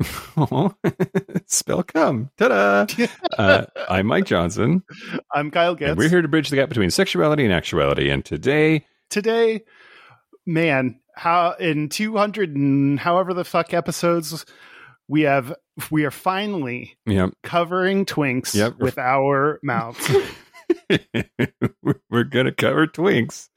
Spell come. Ta da! Uh, I'm Mike Johnson, I'm Kyle Getz. we're here to bridge the gap between sexuality and actuality. And today, Today, man, how in 200 and however the fuck episodes, we have we are finally yeah, covering twinks Yep. with our mouths. we're going to cover twinks.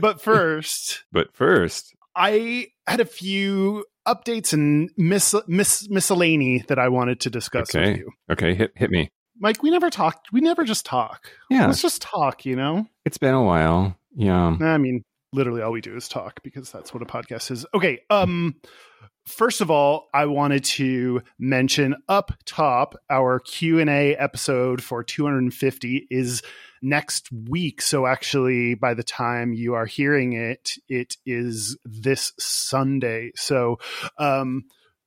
but first, But first, I had a few updates and mis- mis- miscellany that I wanted to discuss Okay. with you. okay, hit, hit me. Mike, we never talked. We never just talk. Yeah, Let's just talk, you know? it's been a while. Yeah. I mean, literally all we do is talk because that's what a podcast is. Okay. Um first of all, I wanted to mention up top our Q&A episode for 250 is next week. So actually by the time you are hearing it, it is this Sunday. So um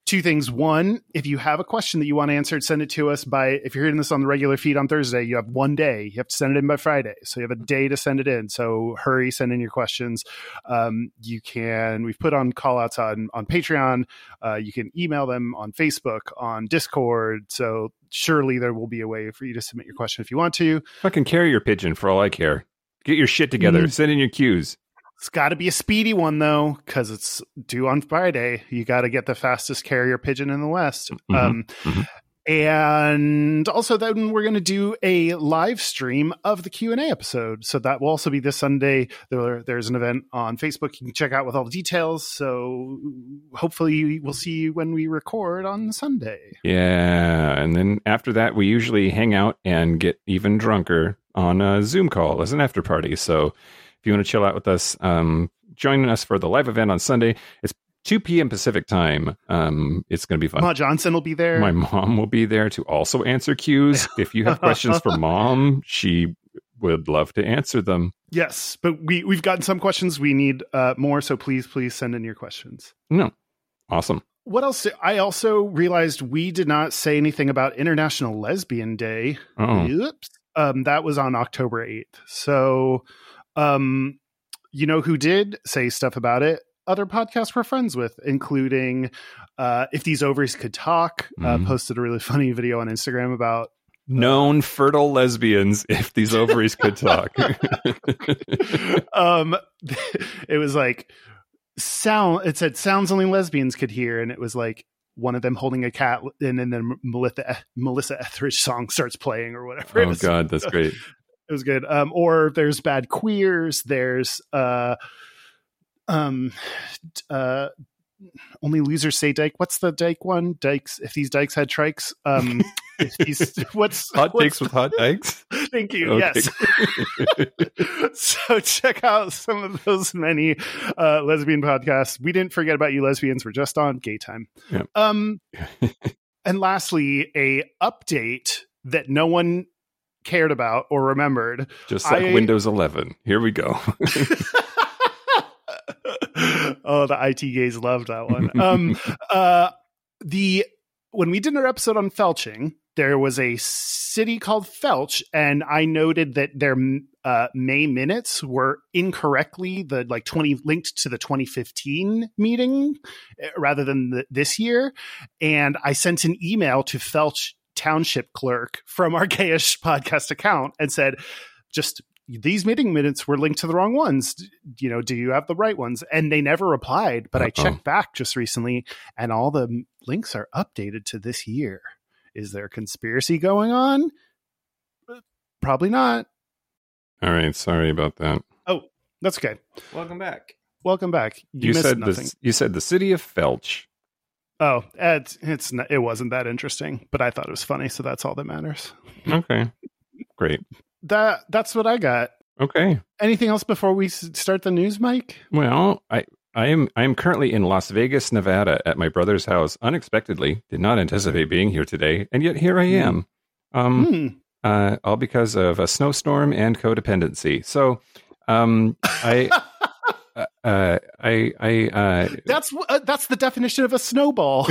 two things. One, if you have a question that you want answered, send it to us by, if you're hearing this on the regular feed on Thursday, you have one day. You have to send it in by Friday. So you have a day to send it in. So hurry, send in your questions. Um, you can, we've put on call outs on, on Patreon. Uh, you can email them on Facebook, on Discord. So surely there will be a way for you to submit your question if you want to. Fucking carry your pigeon for all I care. Get your shit together. Mm. Send in your cues. It's got to be a speedy one though, because it's due on Friday. You got to get the fastest carrier pigeon in the West. Mhm, Um, mhm. And also, then we're going to do a live stream of the Q and A episode. So that will also be this Sunday. There, there's an event on Facebook you can check out with all the details. So hopefully, we'll see you when we record on Sunday. Yeah, and then after that, we usually hang out and get even drunker on a Zoom call as an after party. So if you want to chill out with us, um, join us for the live event on Sunday. It's 2 p.m. Pacific time. Um, it's going to be fun. Ma Johnson will be there. My mom will be there to also answer cues. If you have questions for mom, she would love to answer them. yes, but we we've gotten some questions. We need uh, more. So please, please send in your questions. No, awesome. What else? I also realized we did not say anything about International Lesbian Day. Oh, Oops. Um, that was on October 8th. So, um, you know who did say stuff about it? Other podcasts we're friends with, including uh, If These Ovaries Could Talk, uh, Mhm. posted a really funny video on Instagram about. known fertile lesbians. If these ovaries could talk. um, it was like, sound, it said sounds only lesbians could hear. And it was like, one of them holding a cat, and then the Melissa Melissa Etheridge song starts playing or whatever. Oh was- God, that's great. It was good. Um or there's bad queers there's uh um uh only losers say dyke. What's the dyke one? Dykes if these dykes had trikes um if these what's Hot what's- takes with hot dykes. thank you Okay. yes. So check out some of those many uh lesbian podcasts. We didn't forget about you lesbians. We're just on gay time. Yeah. um and lastly a update that no one cared about or remembered Just like I- Windows 11. Here we go. oh, the IT gays loved that one. Um, uh, the when we did our episode on felching, there was a city called Felch, and I noted that their uh, May minutes were incorrectly the like twenty linked to the 2015 meeting eh, rather than the, this year, and I sent an email to Felch township clerk from our gayish podcast account and said just these meeting minutes were linked to the wrong ones you know do you have the right ones and they never replied but i Uh-oh. checked back just recently and all the links are updated to this year is there a conspiracy going on uh, probably not All right, sorry about that. Oh, that's okay Welcome back. welcome back you, You, missed said nothing this. You said the city of Felch. Oh it's, it's it wasn't that interesting but i thought it was funny so that's all that matters Okay, great. that that's what i got Okay. anything else before we start the news mike Well, I I am I am currently in Las Vegas, Nevada, at my brother's house. Unexpectedly, did not anticipate being here today, and yet here I am. Um, Hmm. uh, all because of a snowstorm and codependency. So, um, I, uh, I, I, uh, That's uh, that's the definition of a snowball.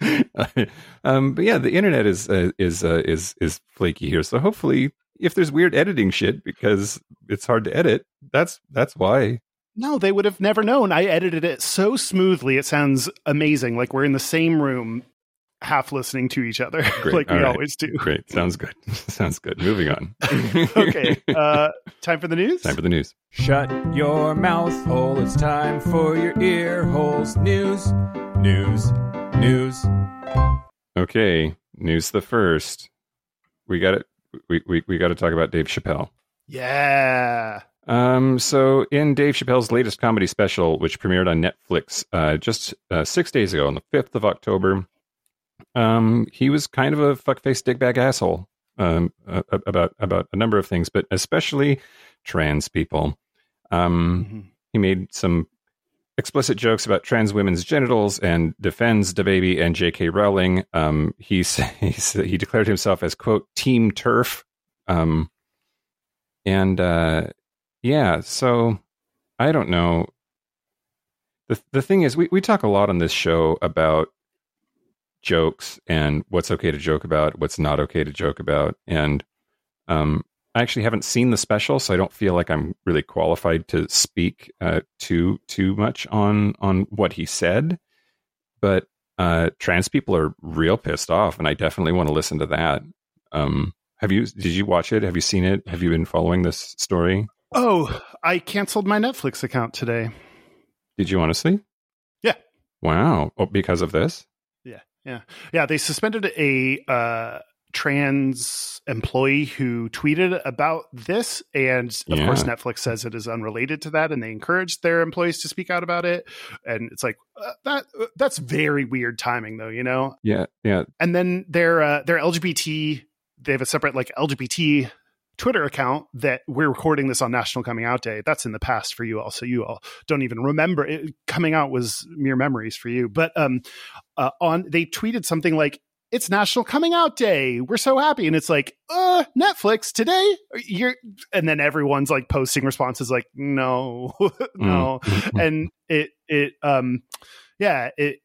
um, but yeah, the internet is uh, is uh, is is flaky here. So hopefully, if there's weird editing shit because it's hard to edit, that's that's why. no, they would have never known. I edited it so smoothly. It sounds amazing. Like we're in the same room, half listening to each other, Great. like we All right. always do. Great, sounds good. sounds good. Moving on. okay. Uh, time for the news. time for the news. Shut your mouth hole. It's time for your ear holes. News, news, news. Okay, news the first. We got it. We we we got to talk about Dave Chappelle. yeah. Um, so in Dave Chappelle's latest comedy special, which premiered on Netflix uh, just uh, six days ago, on the fifth of October, um, he was kind of a fuckface dickbag asshole um, uh, about about a number of things, but especially trans people. Um, Mhm. he made some explicit jokes about trans women's genitals and defends DaBaby and J.K. Rowling. Um, he he declared himself as quote Team TERF, um, and uh, yeah. So I don't know. the The thing is, we we talk a lot on this show about jokes and what's okay to joke about, what's not okay to joke about, and um, I actually haven't seen the special, so I don't feel like I'm really qualified to speak uh, too too much on on what he said. But uh, trans people are real pissed off, and I definitely want to listen to that. Um, have you? Did you watch it? Have you seen it? Have you been following this story? Oh, I canceled my Netflix account today. Did you honestly? Yeah. Wow. Oh, because of this? Yeah, yeah. they suspended a uh, trans employee who tweeted about this, and of Yeah. course, Netflix says it is unrelated to that, and they encourage their employees to speak out about it. And it's like uh, that. That's very weird timing, though. You know. Yeah. Yeah. And then their uh, their LGBT, they have a separate like LGBT Twitter account that we're recording this on National Coming Out Day. That's in the past for you all, so you all don't even remember it. Coming out was mere memories for you. But um, uh, on they tweeted something like, "It's National Coming Out Day. We're so happy," and it's like, "Uh, Netflix today." You're, and then everyone's like posting responses like, "No, no," Mm. and it it um, yeah it.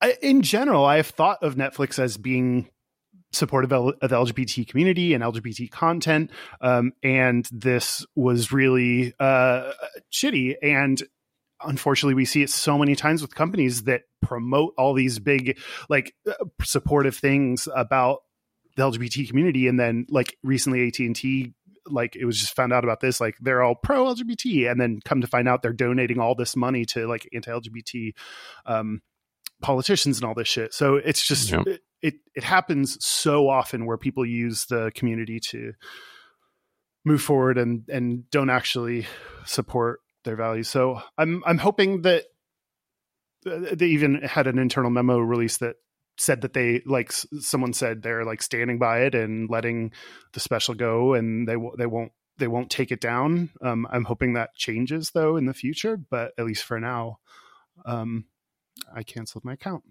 I, in general, I have thought of Netflix as being supportive of of the LGBT community and LGBT content. Um, and this was really uh, shitty. And unfortunately, we see it so many times with companies that promote all these big, like, uh, supportive things about the LGBT community, and then like recently AT and T. Like it was just found out about this, like they're all pro LGBT, and then come to find out they're donating all this money to like anti LGBT um, politicians and all this shit. So it's just Yep. it, it it happens so often where people use the community to move forward and and don't actually support their values. So I'm I'm hoping that uh, they even had an internal memo release that said that they like someone said they're like standing by it and letting the special go and they they won't they won't take it down. Um, I'm hoping that changes though in the future, but at least for now, um, I canceled my account.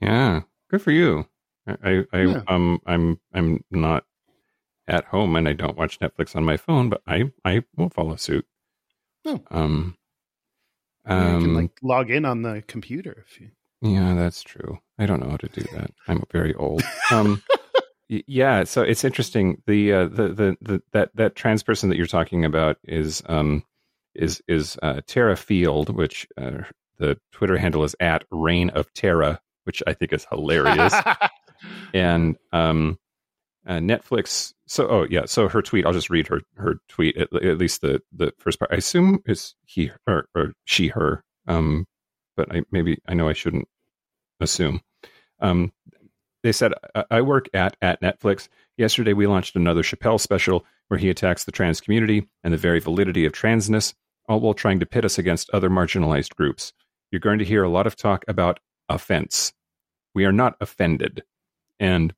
Yeah, good for you. I, I, Yeah. um, I'm, I'm not at home and I don't watch Netflix on my phone, but I, I will follow suit. Oh. Um, you can um, like log in on the computer if you. yeah, that's true. I don't know how to do that. I'm very old. Um, yeah, so it's interesting. The, uh, the, the, the, that, that trans person that you're talking about is, um, is, is, uh, Terra Field, which, uh, the Twitter handle is at Rain of Terra, which I think is hilarious. and um uh, Netflix. So, oh yeah. So her tweet. I'll just read her her tweet. At, at least the the first part. I assume is he or, or she her. Um, but I maybe I know I shouldn't assume. Um, they said I, I work at at Netflix. Yesterday we launched another Chappelle special where he attacks the trans community and the very validity of transness, all while trying to pit us against other marginalized groups. You're going to hear a lot of talk about offense. We are not offended. And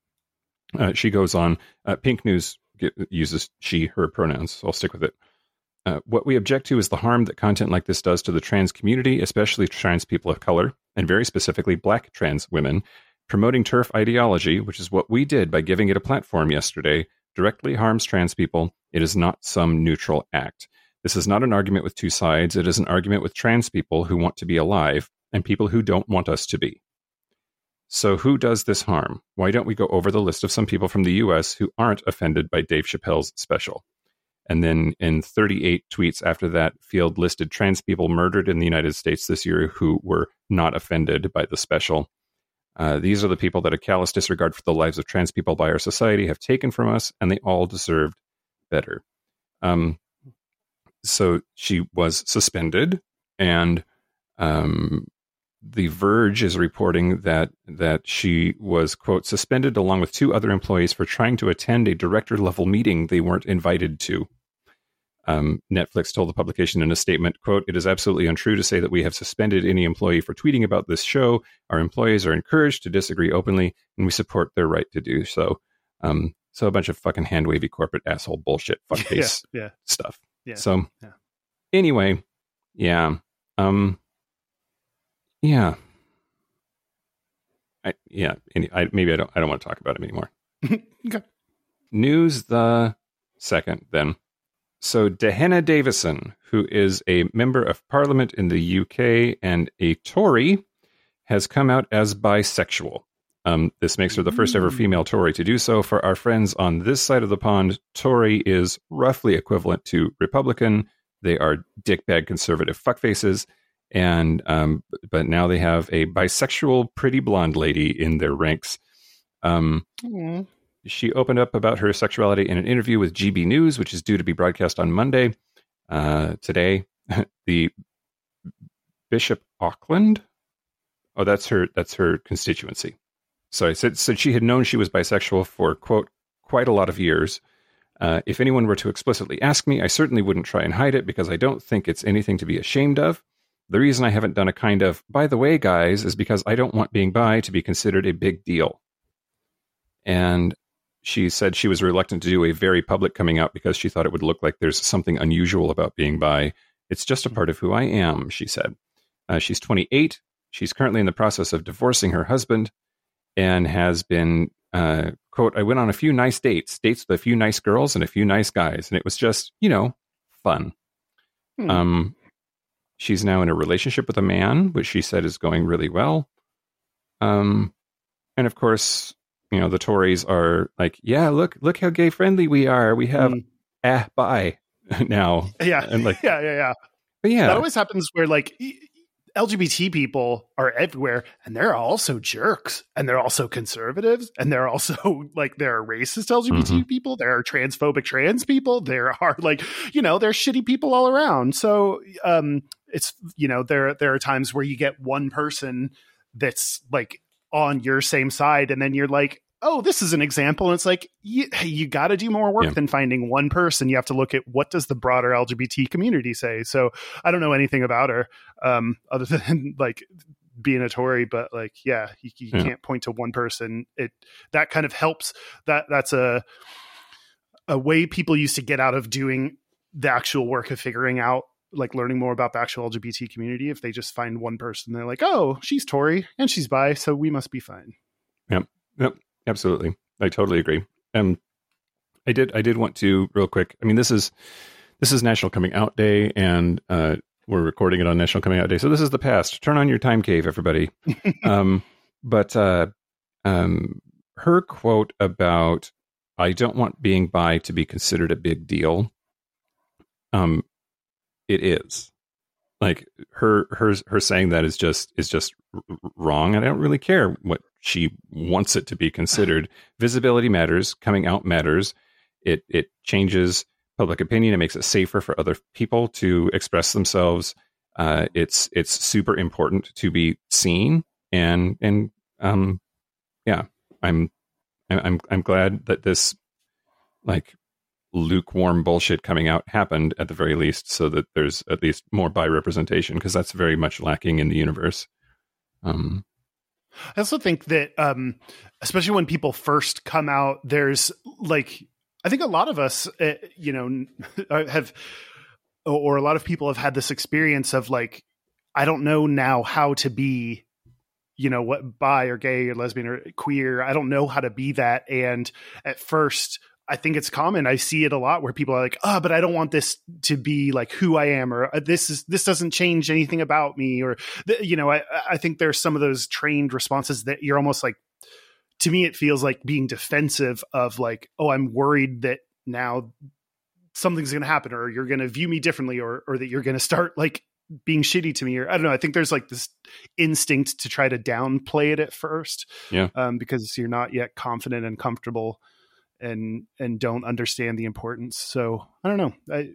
uh, she goes on. Uh, Pink News get, uses she, her pronouns. So I'll stick with it. Uh, what we object to is the harm that content like this does to the trans community, especially trans people of color, and very specifically black trans women. Promoting TERF ideology, which is what we did by giving it a platform yesterday, directly harms trans people. It is not some neutral act. This is not an argument with two sides. It is an argument with trans people who want to be alive and people who don't want us to be. So, who does this harm? Why don't we go over the list of some people from the US who aren't offended by Dave Chappelle's special? And then in 38 tweets after that, Field listed trans people murdered in the United States this year who were not offended by the special. Uh, these are the people that a callous disregard for the lives of trans people by our society have taken from us, and they all deserved better. Um, so she was suspended, and um, the Verge is reporting that that she was quote suspended along with two other employees for trying to attend a director level meeting they weren't invited to. Um, Netflix told the publication in a statement, quote, it is absolutely untrue to say that we have suspended any employee for tweeting about this show. Our employees are encouraged to disagree openly, and we support their right to do so. Um, so a bunch of fucking hand wavy corporate asshole bullshit fuckface yeah, yeah. stuff. Yeah. So Yeah. anyway, yeah. Um yeah. I yeah, any, I maybe I don't I don't want to talk about him anymore. Okay. News the second then. So Dehenna Davison, who is a member of parliament in the UK and a Tory, has come out as bisexual. Um, this makes her the first ever Mm. female Tory to do so. For our friends on this side of the pond, Tory is roughly equivalent to Republican. They are dickbag conservative fuckfaces. And um, but now they have a bisexual pretty blonde lady in their ranks. Um, Aw. she opened up about her sexuality in an interview with GB News, which is due to be broadcast on Monday. Uh, today, the Bishop Auckland. Oh, that's her. That's her constituency. So I said, said she had known she was bisexual for quote quite a lot of years. Uh, if anyone were to explicitly ask me, I certainly wouldn't try and hide it because I don't think it's anything to be ashamed of. The reason I haven't done a kind of, by the way, guys, is because I don't want being bi to be considered a big deal. And she said she was reluctant to do a very public coming out because she thought it would look like there's something unusual about being bi. It's just a part of who I am, she said. Uh, she's 28. She's currently in the process of divorcing her husband and has been, uh, quote, I went on a few nice dates, dates with a few nice girls and a few nice guys. And it was just, you know, fun. Hmm. Um, she's now in a relationship with a man, which she said is going really well. Um, and of course, you know, the Tories are like, yeah, look, look how gay friendly we are. We have Mm. ah bye now. yeah, and like- yeah, yeah, yeah. But yeah, That always happens where like LGBT people are everywhere, and they're also jerks, and they're also conservatives, and they're also like there are racist LGBT Mm-hmm. people, there are transphobic trans people, there are like you know there's shitty people all around. So um, it's you know there there are times where you get one person that's like on your same side, and then you're like. Oh, this is an example. And it's like you, you got to do more work Yeah. than finding one person. You have to look at what does the broader LGBT community say. So I don't know anything about her um, other than like being a Tory, but like, yeah, you, you Yeah. can't point to one person. It that kind of helps. That that's a a way people used to get out of doing the actual work of figuring out like learning more about the actual LGBT community. If they just find one person, they're like, oh, she's Tory and she's bi, so we must be fine. Yep. Yep. Absolutely. I totally agree. Um, I did. I did want to real quick. I mean, this is this is National Coming Out Day, and uh, we're recording it on National Coming Out Day. So this is the past. Turn on your time cave, everybody. um, but uh, um, her quote about "I don't want being bi to be considered a big deal." Um, it is like her her her saying that is just is just wrong. And I don't really care what she wants it to be considered. Visibility matters. Coming out matters. It it changes public opinion. It makes it safer for other people to express themselves. Uh, it's it's super important to be seen and and um yeah I'm I'm I'm glad that this like lukewarm bullshit coming out happened at the very least so that there's at least more bi representation because that's very much lacking in the universe um I also think that, um, especially when people first come out, there's like, I think a lot of us, uh, you know, have or a lot of people have had this experience of like, I don't know now how to be, you know, what bi or gay or lesbian or queer. I don't know how to be that. And at first, I think it's common. I see it a lot where people are like, "Ah, oh, but I don't want this to be like who I am, or uh, this is this doesn't change anything about me." Or you know, I I think there's some of those trained responses that you're almost like. To me, it feels like being defensive of like, "Oh, I'm worried that now something's going to happen, or you're going to view me differently, or or that you're going to start like being shitty to me or I don't know. I think there's like this instinct to try to downplay it at first. Yeah. Um, because you're not yet confident and comfortable and and don't understand the importance. So I don't know. I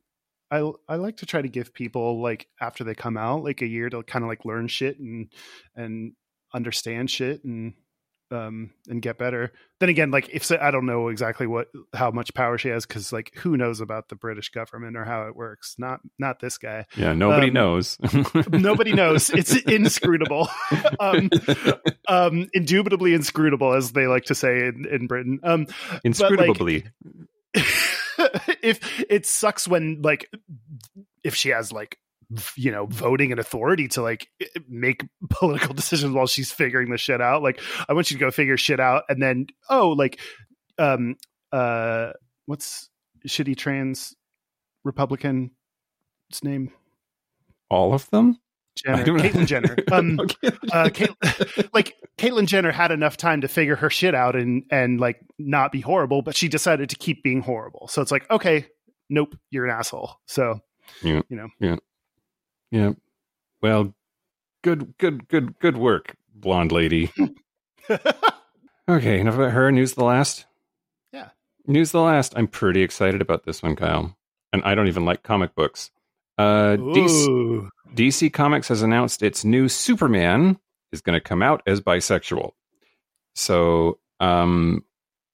I I like to try to give people like after they come out like a year to kind of like learn shit and and understand shit and um and get better. Then again, like if I don't know exactly what how much power she has because like who knows about the British government or how it works? Not not this guy. Yeah, nobody um, knows. nobody knows. It's inscrutable. um, um, indubitably inscrutable, as they like to say in, in Britain. Um, inscrutably. Like, if it sucks when like if she has like you know voting and authority to like make political decisions while she's figuring the shit out like i want you to go figure shit out and then oh like um uh what's shitty trans republican's name all of them Jenner, Caitlyn Jenner. Um, uh, Cait- like Caitlyn Jenner had enough time to figure her shit out and and like not be horrible, but she decided to keep being horrible. So it's like, okay, nope, you're an asshole. So yeah, you know, yeah. Yeah. Well, good, good, good, good work, blonde lady. okay, enough about her. News the last. Yeah. News the last. I'm pretty excited about this one, Kyle. And I don't even like comic books. Uh, DC, DC Comics has announced its new Superman is going to come out as bisexual. So, um,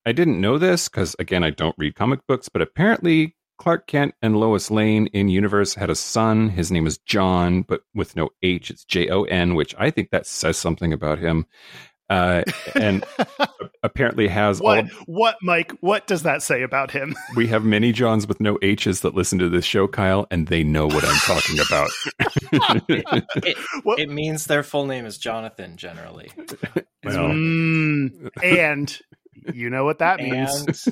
I didn't know this because, again, I don't read comic books, but apparently Clark Kent and Lois Lane in universe had a son. His name is John, but with no H. It's J O N, which I think that says something about him. Uh, and apparently has what? All of, what, Mike? What does that say about him? we have many Johns with no H's that listen to this show, Kyle, and they know what I'm talking about. it, it, it, means their full name is Jonathan. Generally, well, mm, and you know what that means.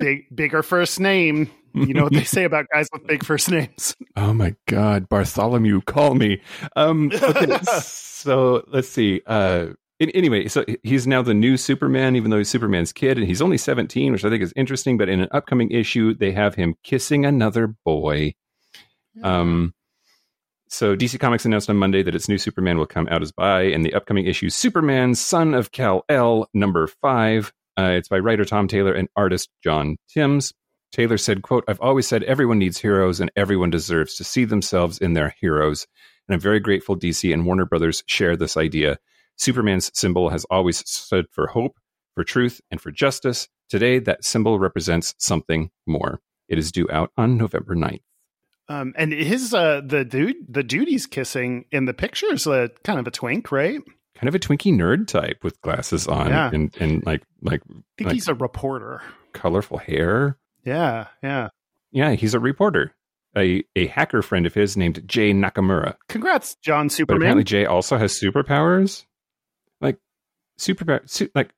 Big, bigger first name. You know what they say about guys with big first names. Oh my God, Bartholomew, call me. Um, okay, so let's see. Uh, anyway, so he's now the new Superman, even though he's Superman's kid, and he's only 17, which I think is interesting. But in an upcoming issue, they have him kissing another boy. Um, so DC Comics announced on Monday that its new Superman will come out as bi in the upcoming issue Superman, Son of Kal-El, number five. Uh, it's by writer Tom Taylor and artist John Timms. Taylor said, quote, I've always said everyone needs heroes and everyone deserves to see themselves in their heroes. And I'm very grateful DC and Warner Brothers share this idea. Superman's symbol has always stood for hope, for truth, and for justice. Today, that symbol represents something more. It is due out on November 9th. Um, and his uh, the dude the dude he's kissing in the picture is a kind of a twink, right? Kind of a twinky nerd type with glasses on Yeah. and, and like like I think like he's a reporter. colorful hair. Yeah, yeah. Yeah, he's a reporter. A a hacker friend of his named Jay Nakamura. Congrats, John Superman. But apparently Jay also has superpowers. Like superpower su- like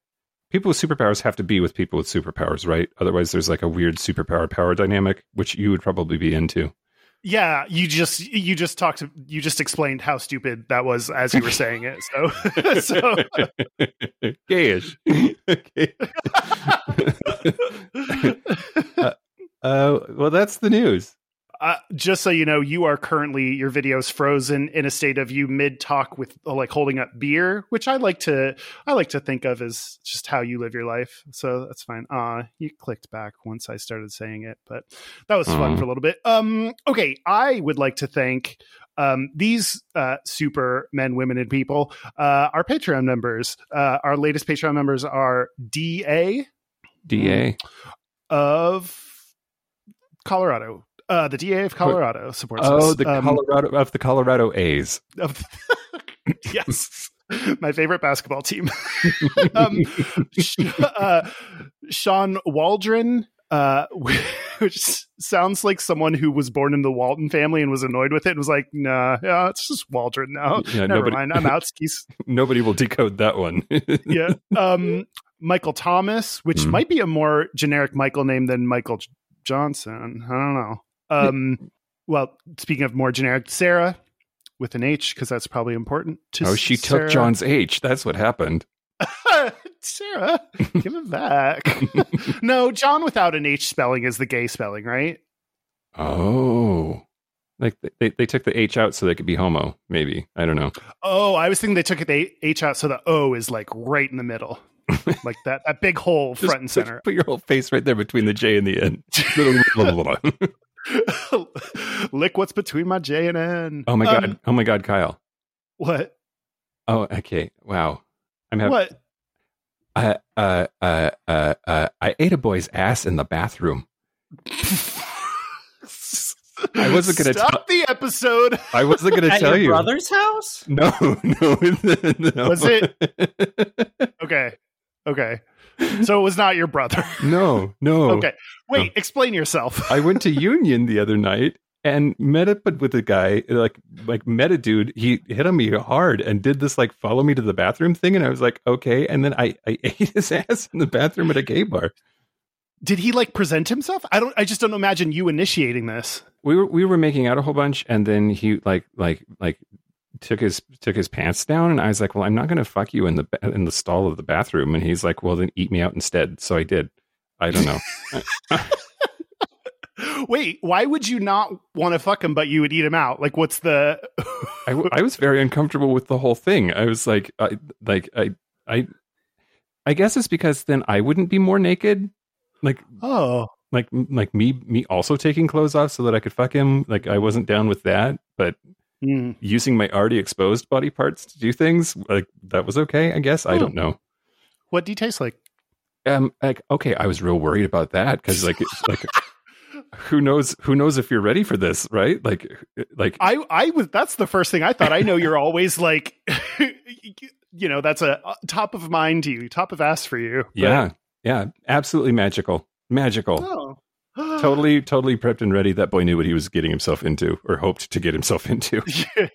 people with superpowers have to be with people with superpowers, right? Otherwise there's like a weird superpower power dynamic which you would probably be into. Yeah, you just you just talked you just explained how stupid that was as you were saying it. So so Gayish. okay. uh, uh, well, that's the news. Uh, just so you know, you are currently your video's frozen in a state of you mid talk with uh, like holding up beer, which I like to I like to think of as just how you live your life. So that's fine. Uh you clicked back once I started saying it, but that was fun for a little bit. Um okay, I would like to thank um, these uh, super men, women, and people, uh, our Patreon members. Uh, our latest Patreon members are DA DA. of Colorado. Uh, the DA of Colorado supports us. Oh, us. the Um, Colorado of the Colorado A's. of yes my favorite basketball team um, uh, sean waldron uh, which sounds like someone who was born in the Walton family and was annoyed with it and was like, "Nah, yeah, it's just Waldron now. Yeah, Never nobody, mind, I'm out skis." nobody will decode that one. yeah. Um, Michael Thomas, which mm. might be a more generic Michael name than Michael Johnson. I don't know. Um, well, speaking of more generic, Sarah with an H because that's probably important. To oh, she Sarah. took John's H. That's what happened. Sarah, give it back. no, John without an H spelling is the gay spelling, right? Oh. Like they, they took the H out so they could be homo, maybe. I don't know. Oh, I was thinking they took the H out so the O is like right in the middle. like that, that big hole front and center. Put, put your whole face right there between the J and the N. Lick what's between my J and N. Oh my god! Um, oh my god, Kyle. What? Oh, okay. Wow. I'm having. What? Uh, uh, uh, uh, uh, I ate a boy's ass in the bathroom. I wasn't going to stop t- the episode. I wasn't going to tell your you. Brother's house? No, no, no. Was it? Okay, okay. So it was not your brother. No, no. Okay. Wait, no. explain yourself. I went to Union the other night and met up with a guy like like met a dude he hit on me hard and did this like follow me to the bathroom thing and i was like okay and then i i ate his ass in the bathroom at a gay bar did he like present himself i don't i just don't imagine you initiating this we were we were making out a whole bunch and then he like like like took his took his pants down and i was like well i'm not going to fuck you in the in the stall of the bathroom and he's like well then eat me out instead so i did i don't know Wait, why would you not want to fuck him, but you would eat him out? Like, what's the? I, I was very uncomfortable with the whole thing. I was like, I like I I I guess it's because then I wouldn't be more naked. Like, oh, like like me me also taking clothes off so that I could fuck him. Like, I wasn't down with that, but. Mm. Using my already exposed body parts to do things like that was okay. I guess I don't know. What do you taste like? Um, like okay, I was real worried about that because like like who knows who knows if you're ready for this right like like i i was that's the first thing i thought i know you're always like you know that's a, a, top of mind to you top of ass for you but... yeah yeah absolutely magical magical oh. Totally totally prepped and ready that boy knew what he was getting himself into or hoped to get himself into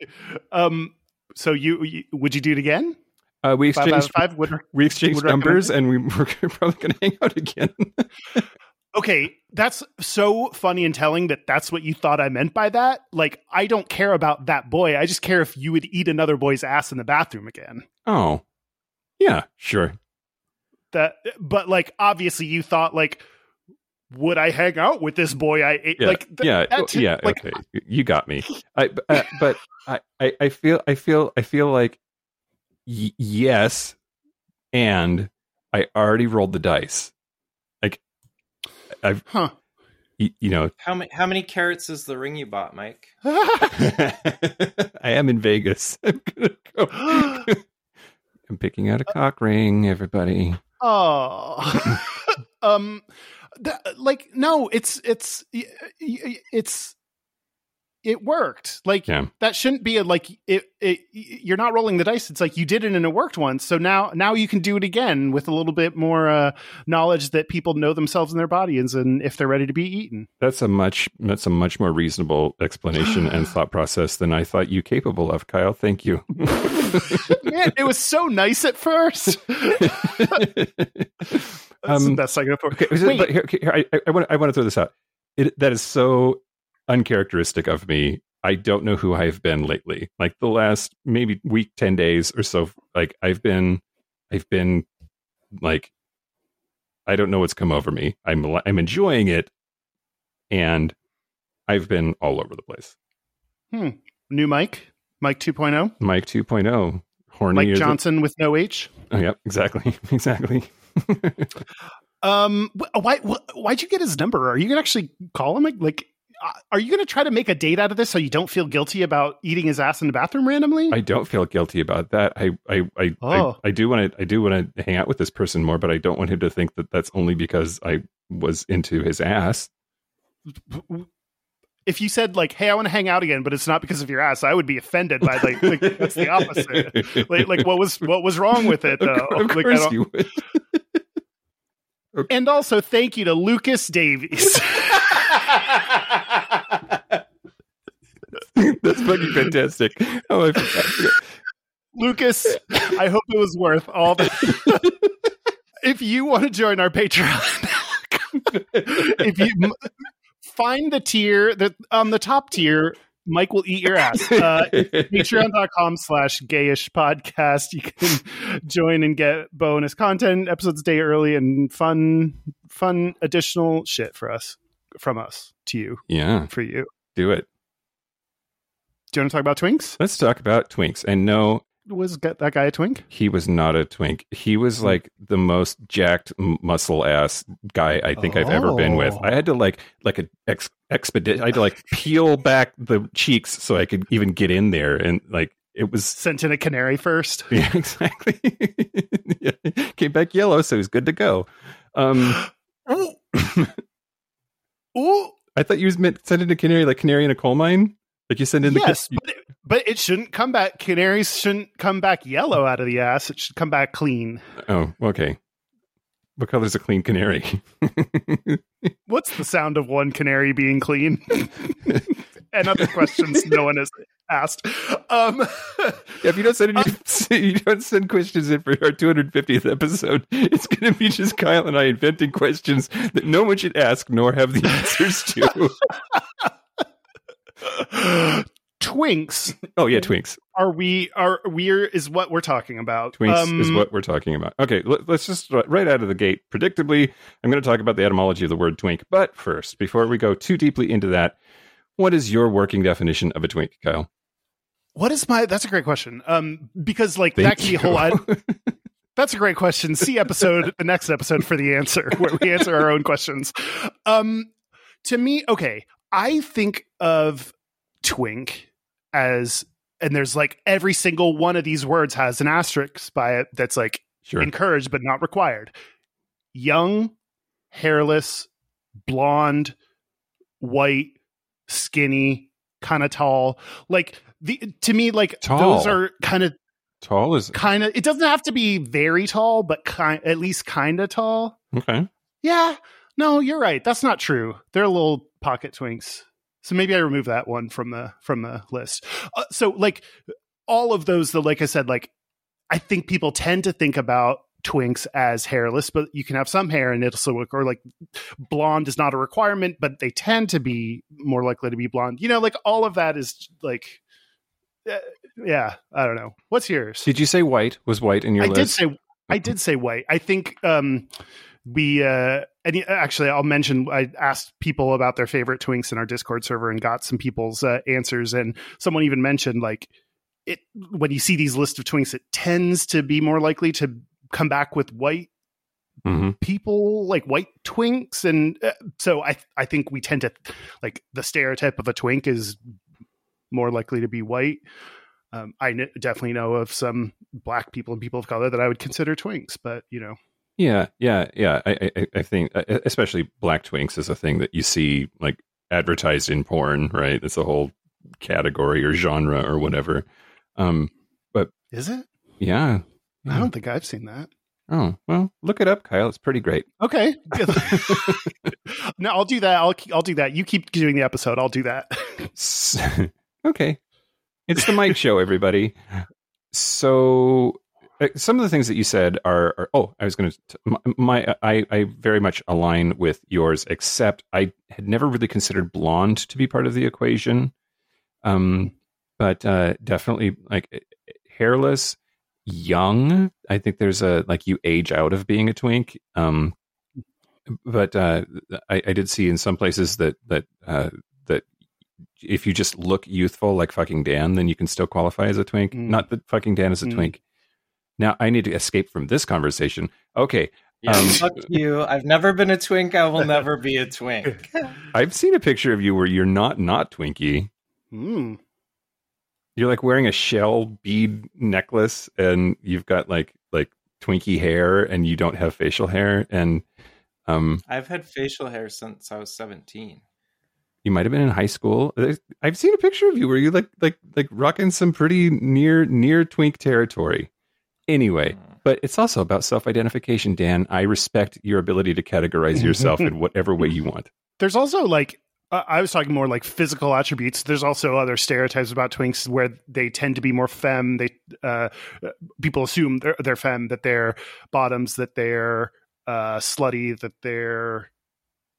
um so you, you, would you do it again uh, we exchanged five, five would, we exchanged numbers, and we were probably going to hang out again. okay, that's so funny and telling that that's what you thought I meant by that. Like, I don't care about that boy. I just care if you would eat another boy's ass in the bathroom again. Oh, yeah, sure. That, but like, obviously, you thought like, would I hang out with this boy? I ate yeah, like, th- yeah, that, yeah. Like, okay, you got me. I, uh, but I, I, I feel, I feel, I feel like y- yes, and I already rolled the dice. Like, I've, huh. You, you, know, how many how many carats is the ring you bought, Mike? I am in Vegas. I'm gonna go. I'm picking out a cock ring, everybody. Oh, um, th- like no, it's it's it's it worked. Like yeah. that shouldn't be a like it, it. You're not rolling the dice. It's like you did it and it worked once. So now now you can do it again with a little bit more uh, knowledge that people know themselves and their bodies and if they're ready to be eaten. That's a much that's a much more reasonable explanation and thought process than I thought you capable of, Kyle. Thank you. Man, it was so nice at first. That's um, the best I can afford. Okay, but here, here, I, I want I want to throw this out. It, that is so uncharacteristic of me. I don't know who I've been lately. Like the last maybe week, 10 days or so, like I've been, I've been like, I don't know what's come over me. I'm, I'm enjoying it. And I've been all over the place. Hmm. New Mike, Mike 2.0. Mike 2.0. Horny. Mike Johnson it? with no H. Oh, yeah, exactly. exactly. Um, why, why'd you get his number? Are you gonna actually call him? Like, uh, are you going to try to make a date out of this so you don't feel guilty about eating his ass in the bathroom randomly? I don't feel guilty about that. I I I, oh. I, I, do want to I do want to hang out with this person more, but I don't want him to think that that's only because I was into his ass. If you said like, "Hey, I want to hang out again," but it's not because of your ass, I would be offended by like, like that's the opposite. like, like what was what was wrong with it though? Of, like, course you would. Okay. And also thank you to Lucas Davies. That's fucking fantastic. Oh, I Lucas, I hope it was worth all the. if you want to join our Patreon, if you find the tier that on the top tier, Mike will eat your ass. Uh, Patreon.com slash gayish podcast. You can join and get bonus content, episodes a day early, and fun, fun additional shit for us, from us to you. Yeah. For you. Do it. Do you want to talk about twinks? Let's talk about twinks. And no, was that guy a twink? He was not a twink. He was hmm. like the most jacked muscle ass guy I think oh. I've ever been with. I had to like like a ex- expedite. I had to like peel back the cheeks so I could even get in there, and like it was sent in a canary first. Yeah, exactly. yeah. Came back yellow, so he's good to go. Um, Ooh. Ooh. I thought you was meant send in a canary like canary in a coal mine. Like you send in the yes, but, it, but it shouldn't come back. Canaries shouldn't come back yellow out of the ass. It should come back clean. Oh, okay. What color's a clean canary? What's the sound of one canary being clean? and other questions no one has asked. Um, yeah, if you don't send any, uh, you don't send questions in for our 250th episode, it's going to be just Kyle and I inventing questions that no one should ask nor have the answers to. twinks. Oh yeah, twinks. Are we are we're is what we're talking about. Twinks um, is what we're talking about. Okay, let, us just right out of the gate. Predictably, I'm going to talk about the etymology of the word twink. But first, before we go too deeply into that, what is your working definition of a twink, Kyle? What is my? That's a great question. Um, because like Thank that can be a whole lot. That's a great question. See episode, the next episode for the answer, where we answer our own questions. Um, to me, okay, I think of twink as and there's like every single one of these words has an asterisk by it that's like sure. encouraged but not required. Young, hairless, blonde, white, skinny, kind of tall. Like the to me like tall. those are kind of tall is kind of it doesn't have to be very tall but kind at least kind of tall. Okay. Yeah. No, you're right. That's not true. They're little pocket twinks. So maybe I remove that one from the from the list. Uh, so like all of those, though, like I said, like I think people tend to think about twinks as hairless, but you can have some hair and it'll still look or like blonde is not a requirement, but they tend to be more likely to be blonde. You know, like all of that is like uh, yeah, I don't know. What's yours? Did you say white? Was white in your I list? did say I did say white. I think um we uh and actually i'll mention i asked people about their favorite twinks in our discord server and got some people's uh, answers. And someone even mentioned like it when you see these lists of twinks it tends to be more likely to come back with white mm-hmm. people like white twinks. And uh, so i i think we tend to like the stereotype of a twink is more likely to be white. Um, I definitely know of some black people and people of color that I would consider twinks, but you know, yeah, yeah, yeah. I, I, I think especially black twinks is a thing that you see like advertised in porn, right? It's a whole category or genre or whatever. Um, but is it? Yeah, yeah. I don't think I've seen that. Oh well, look it up, Kyle. It's pretty great. Okay. no, I'll do that. I'll I'll do that. You keep doing the episode. I'll do that. okay. It's the Mike Show, everybody. So uh, some of the things that you said are, are oh i was going to my I, I very much align with yours except i had never really considered blonde to be part of the equation um but uh definitely like eh, eh, hairless young i think there's a like you age out of being a twink um but uh i, I did see in some places that that uh that if you just look youthful like fucking dan then you can still qualify as a twink mm. not that fucking dan is a mm. twink now I need to escape from this conversation. Okay. Yeah, um, fuck you. I've never been a twink. I will never be a twink. I've seen a picture of you where you're not not Twinkie. Mm. You're like wearing a shell bead necklace, and you've got like like Twinkie hair, and you don't have facial hair. And um, I've had facial hair since I was 17. You might have been in high school. I've seen a picture of you where you like like like rocking some pretty near near twink territory. Anyway, but it's also about self identification, Dan. I respect your ability to categorize yourself in whatever way you want. There's also like, uh, I was talking more like physical attributes. There's also other stereotypes about twinks where they tend to be more femme. They uh, people assume they're, they're femme, that they're bottoms, that they're uh, slutty, that they're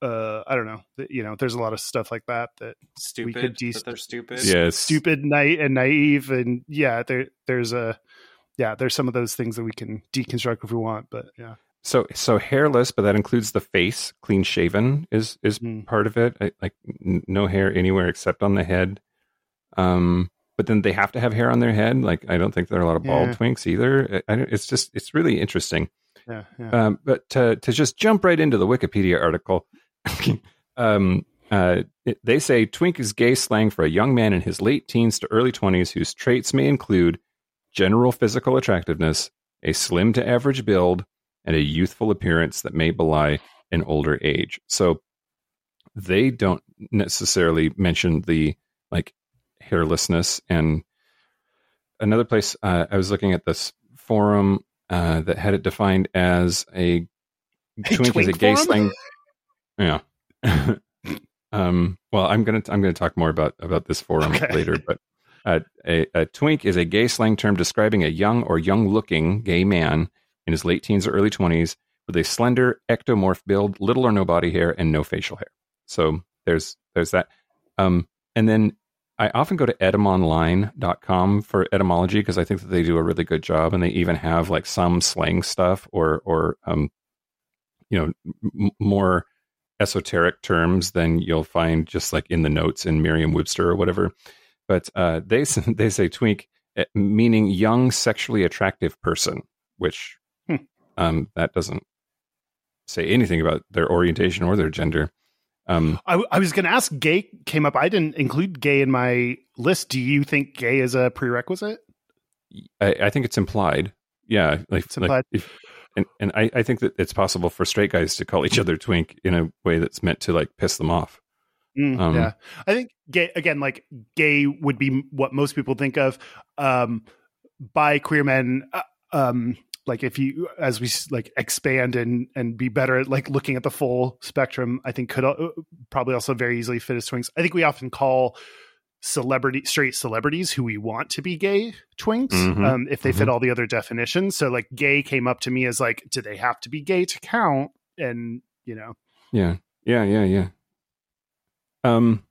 uh, I don't know. You know, there's a lot of stuff like that that stupid. We could de- that they're stupid. Yes, stupid, night and naive, and yeah, there there's a yeah, there's some of those things that we can deconstruct if we want, but yeah. So so hairless, but that includes the face. Clean shaven is is mm. part of it. I, like n- no hair anywhere except on the head. Um, but then they have to have hair on their head. Like I don't think there are a lot of bald yeah. twinks either. I, I, it's just it's really interesting. Yeah, yeah. Um, but to to just jump right into the Wikipedia article, um, uh, it, they say twink is gay slang for a young man in his late teens to early twenties whose traits may include general physical attractiveness, a slim to average build, and a youthful appearance that may belie an older age. So they don't necessarily mention the like hairlessness and another place uh, I was looking at this forum uh, that had it defined as a, a twink, twink is a gay slang. Yeah. um, well, I'm gonna I'm gonna talk more about about this forum okay. later, but uh, a, a, twink is a gay slang term describing a young or young looking gay man in his late teens or early 20s with a slender ectomorph build, little or no body hair, and no facial hair. So there's there's that. Um, and then I often go to etymonline.com for etymology because I think that they do a really good job and they even have like some slang stuff or or um, you know m- more esoteric terms than you'll find just like in the notes in Merriam-Webster or whatever. But uh, they they say twink eh, meaning young sexually attractive person, which hmm. um, that doesn't say anything about their orientation or their gender. Um, I, I, was going to ask. Gay came up. I didn't include gay in my list. Do you think gay is a prerequisite? I, I think it's implied. Yeah, like, it's implied. Like if, and and I, I think that it's possible for straight guys to call each other twink in a way that's meant to like piss them off. Mm, um, yeah, I think gay again. Like gay would be what most people think of. Um, by queer men, uh, um, like if you as we like expand and and be better at like looking at the full spectrum, I think could uh, probably also very easily fit as twinks. I think we often call celebrity straight celebrities who we want to be gay twinks mm-hmm, um, if they mm-hmm. fit all the other definitions so like gay came up to me as like do they have to be gay to count and you know yeah yeah yeah yeah um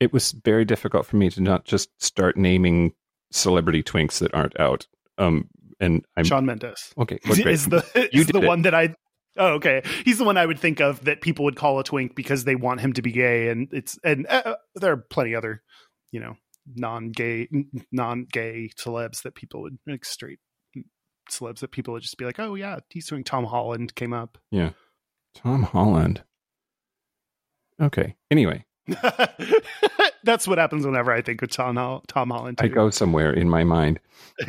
it was very difficult for me to not just start naming celebrity twinks that aren't out um and I'm Shawn Mendes. Okay, is the is the it. one that I Oh, okay. He's the one I would think of that people would call a twink because they want him to be gay, and it's and uh, uh there are plenty other, you know, non-gay, non-gay celebs that people would like straight celebs that people would just be like, oh yeah, he's doing Tom Holland came up. Yeah, Tom Holland. Okay. Anyway, That's what happens whenever I think of Tom, Tom Holland. Too. I go somewhere in my mind.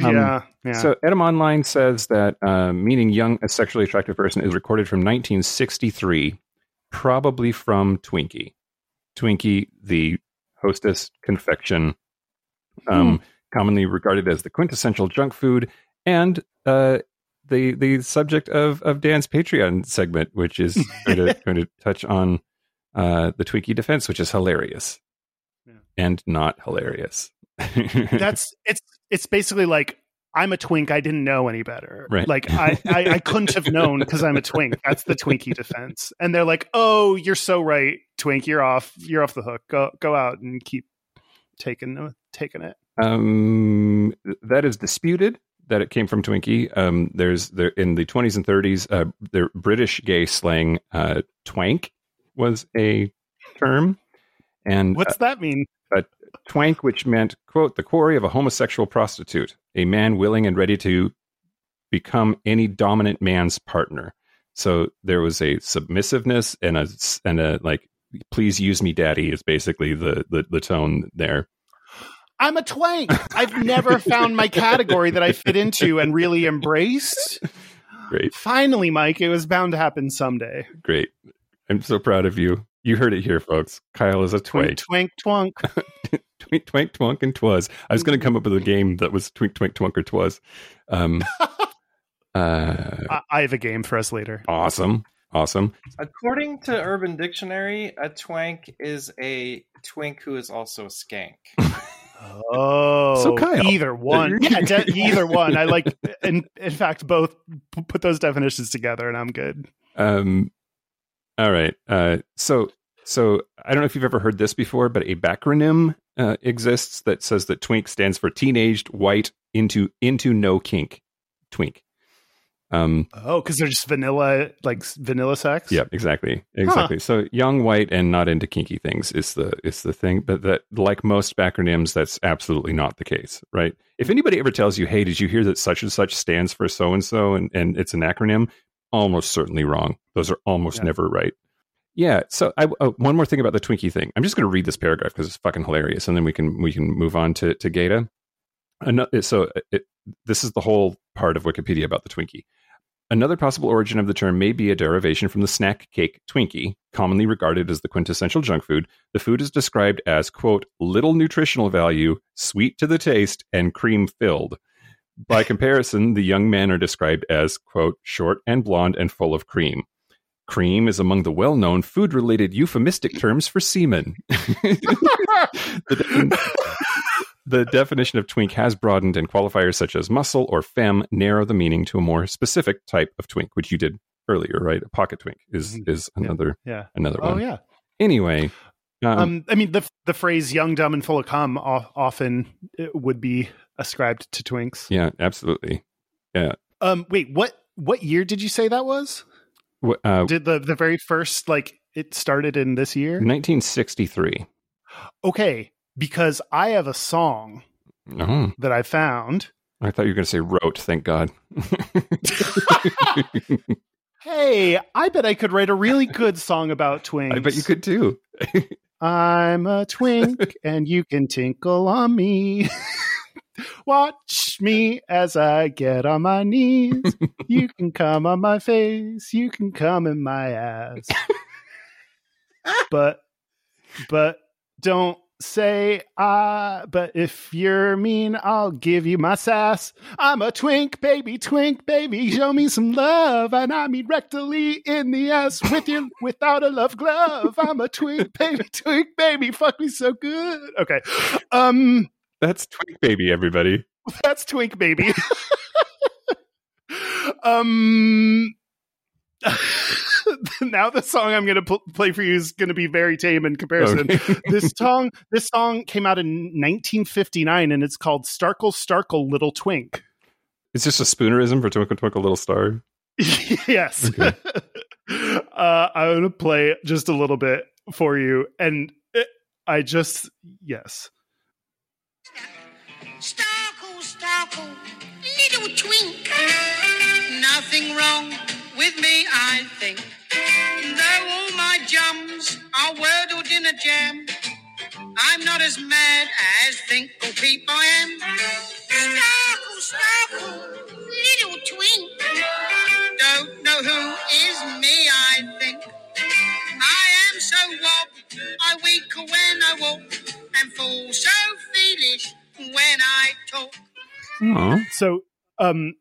Um, yeah, yeah. So Etymonline says that uh, meaning young, a sexually attractive person is recorded from 1963, probably from Twinkie. Twinkie, the hostess confection, um, hmm. commonly regarded as the quintessential junk food, and uh, the the subject of of Dan's Patreon segment, which is going to, going to touch on uh, the Twinkie defense, which is hilarious yeah. and not hilarious. That's it's it's basically like I'm a twink. I didn't know any better. Right. Like I, I, I couldn't have known because I'm a twink. That's the Twinkie defense. And they're like, "Oh, you're so right, twink. You're off. You're off the hook. Go go out and keep taking taking it." Um, that is disputed that it came from Twinkie. Um, there's there in the 20s and 30s, uh, the British gay slang uh, twank was a term. And what's uh, that mean? A twank, which meant, quote, the quarry of a homosexual prostitute, a man willing and ready to become any dominant man's partner. So there was a submissiveness and a and a like, please use me, daddy, is basically the the, the tone there. I'm a twank. I've never found my category that I fit into and really embraced. Great. Finally, Mike, it was bound to happen someday. Great. I'm so proud of you. You heard it here, folks. Kyle is a twink. Twink, twink. twink, twink, twunk, and twas. I was going to come up with a game that was twink, twink, twunk, or twas. Um, uh, I have a game for us later. Awesome. Awesome. According to Urban Dictionary, a twank is a twink who is also a skank. Oh, so Kyle. either one, yeah, de- either one. I like, in in fact, both put those definitions together, and I'm good. Um, all right. Uh, so so I don't know if you've ever heard this before, but a backronym uh, exists that says that twink stands for teenaged white into into no kink twink. Um, oh, because they're just vanilla, like vanilla sex. Yeah, exactly, exactly. Huh. So young, white, and not into kinky things is the is the thing. But that, like most backronyms, that's absolutely not the case, right? If anybody ever tells you, "Hey, did you hear that such and such stands for so and so," and and it's an acronym, almost certainly wrong. Those are almost yeah. never right. Yeah. So I, oh, one more thing about the Twinkie thing. I'm just going to read this paragraph because it's fucking hilarious, and then we can we can move on to to Gata. So uh, it, this is the whole part of Wikipedia about the Twinkie. Another possible origin of the term may be a derivation from the snack cake Twinkie, commonly regarded as the quintessential junk food. The food is described as, quote, little nutritional value, sweet to the taste, and cream filled. By comparison, the young men are described as, quote, short and blonde and full of cream. Cream is among the well known food related euphemistic terms for semen. the, the definition of twink has broadened, and qualifiers such as muscle or femme narrow the meaning to a more specific type of twink, which you did earlier, right? A pocket twink is mm-hmm. is another yeah, yeah. another oh, one. Oh yeah. Anyway, um, um, I mean the the phrase "young, dumb, and full of cum" often uh, would be ascribed to twinks. Yeah, absolutely. Yeah. Um. Wait. What What year did you say that was? What, uh, did the the very first like it started in this year? 1963. Okay because I have a song oh. that I found. I thought you were going to say wrote. Thank God. hey, I bet I could write a really good song about twinks. I bet you could too. I'm a twink and you can tinkle on me. Watch me as I get on my knees. You can come on my face. You can come in my ass. but, but don't say ah, but if you're mean, I'll give you my sass. I'm a twink, baby, twink, baby. Show me some love, and I mean rectally in the ass with you without a love glove. I'm a twink, baby, twink, baby. Fuck me so good. Okay, um, that's twink, baby. Everybody, that's twink, baby. um. now the song I'm going to pl- play for you is going to be very tame in comparison. Okay. this song, this song came out in 1959, and it's called "Starkle Starkle Little Twink." It's just a spoonerism for Twinkle Twinkle Little Star. yes. Okay. uh, I'm going to play just a little bit for you, and it, I just yes. Starkle, starkle, little twink. Nothing wrong with me, I think. Though all my jums are wordled in a jam, I'm not as mad as Thinkle Peep I am. Starkle, starkle, little twink. Don't know who is me, I think. I am so wob, I weak when I walk, and fall so foolish when I talk. Aww. So, um,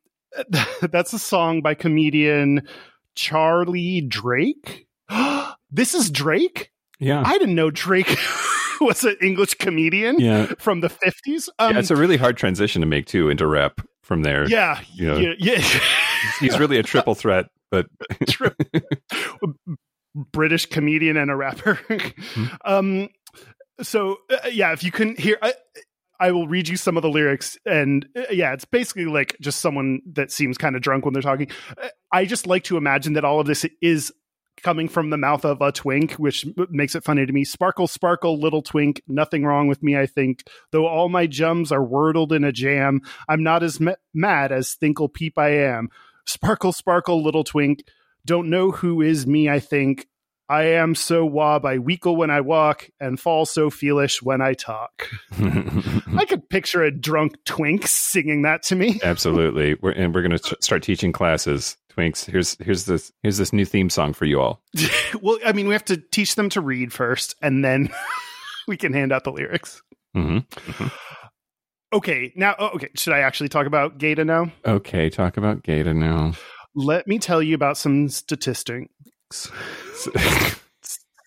that's a song by comedian Charlie Drake. this is Drake? Yeah. I didn't know Drake was an English comedian yeah. from the 50s. Um, yeah, it's a really hard transition to make, too, into rap from there. Yeah. You know, yeah. yeah. he's really a triple threat, but. British comedian and a rapper. mm-hmm. um, so, uh, yeah, if you can hear. I, I will read you some of the lyrics, and uh, yeah, it's basically like just someone that seems kind of drunk when they're talking. Uh, I just like to imagine that all of this is coming from the mouth of a twink, which makes it funny to me. Sparkle, sparkle, little twink, nothing wrong with me, I think. Though all my jums are wordled in a jam, I'm not as ma- mad as Thinkle Peep I am. Sparkle, sparkle, little twink, don't know who is me, I think. I am so wob, I weakle when I walk and fall so feelish when I talk. I could picture a drunk twink singing that to me. Absolutely, we're, and we're going to start teaching classes. Twinks, here's here's this here's this new theme song for you all. well, I mean, we have to teach them to read first, and then we can hand out the lyrics. hmm Okay, now, oh, okay, should I actually talk about Gata now? Okay, talk about Gata now. Let me tell you about some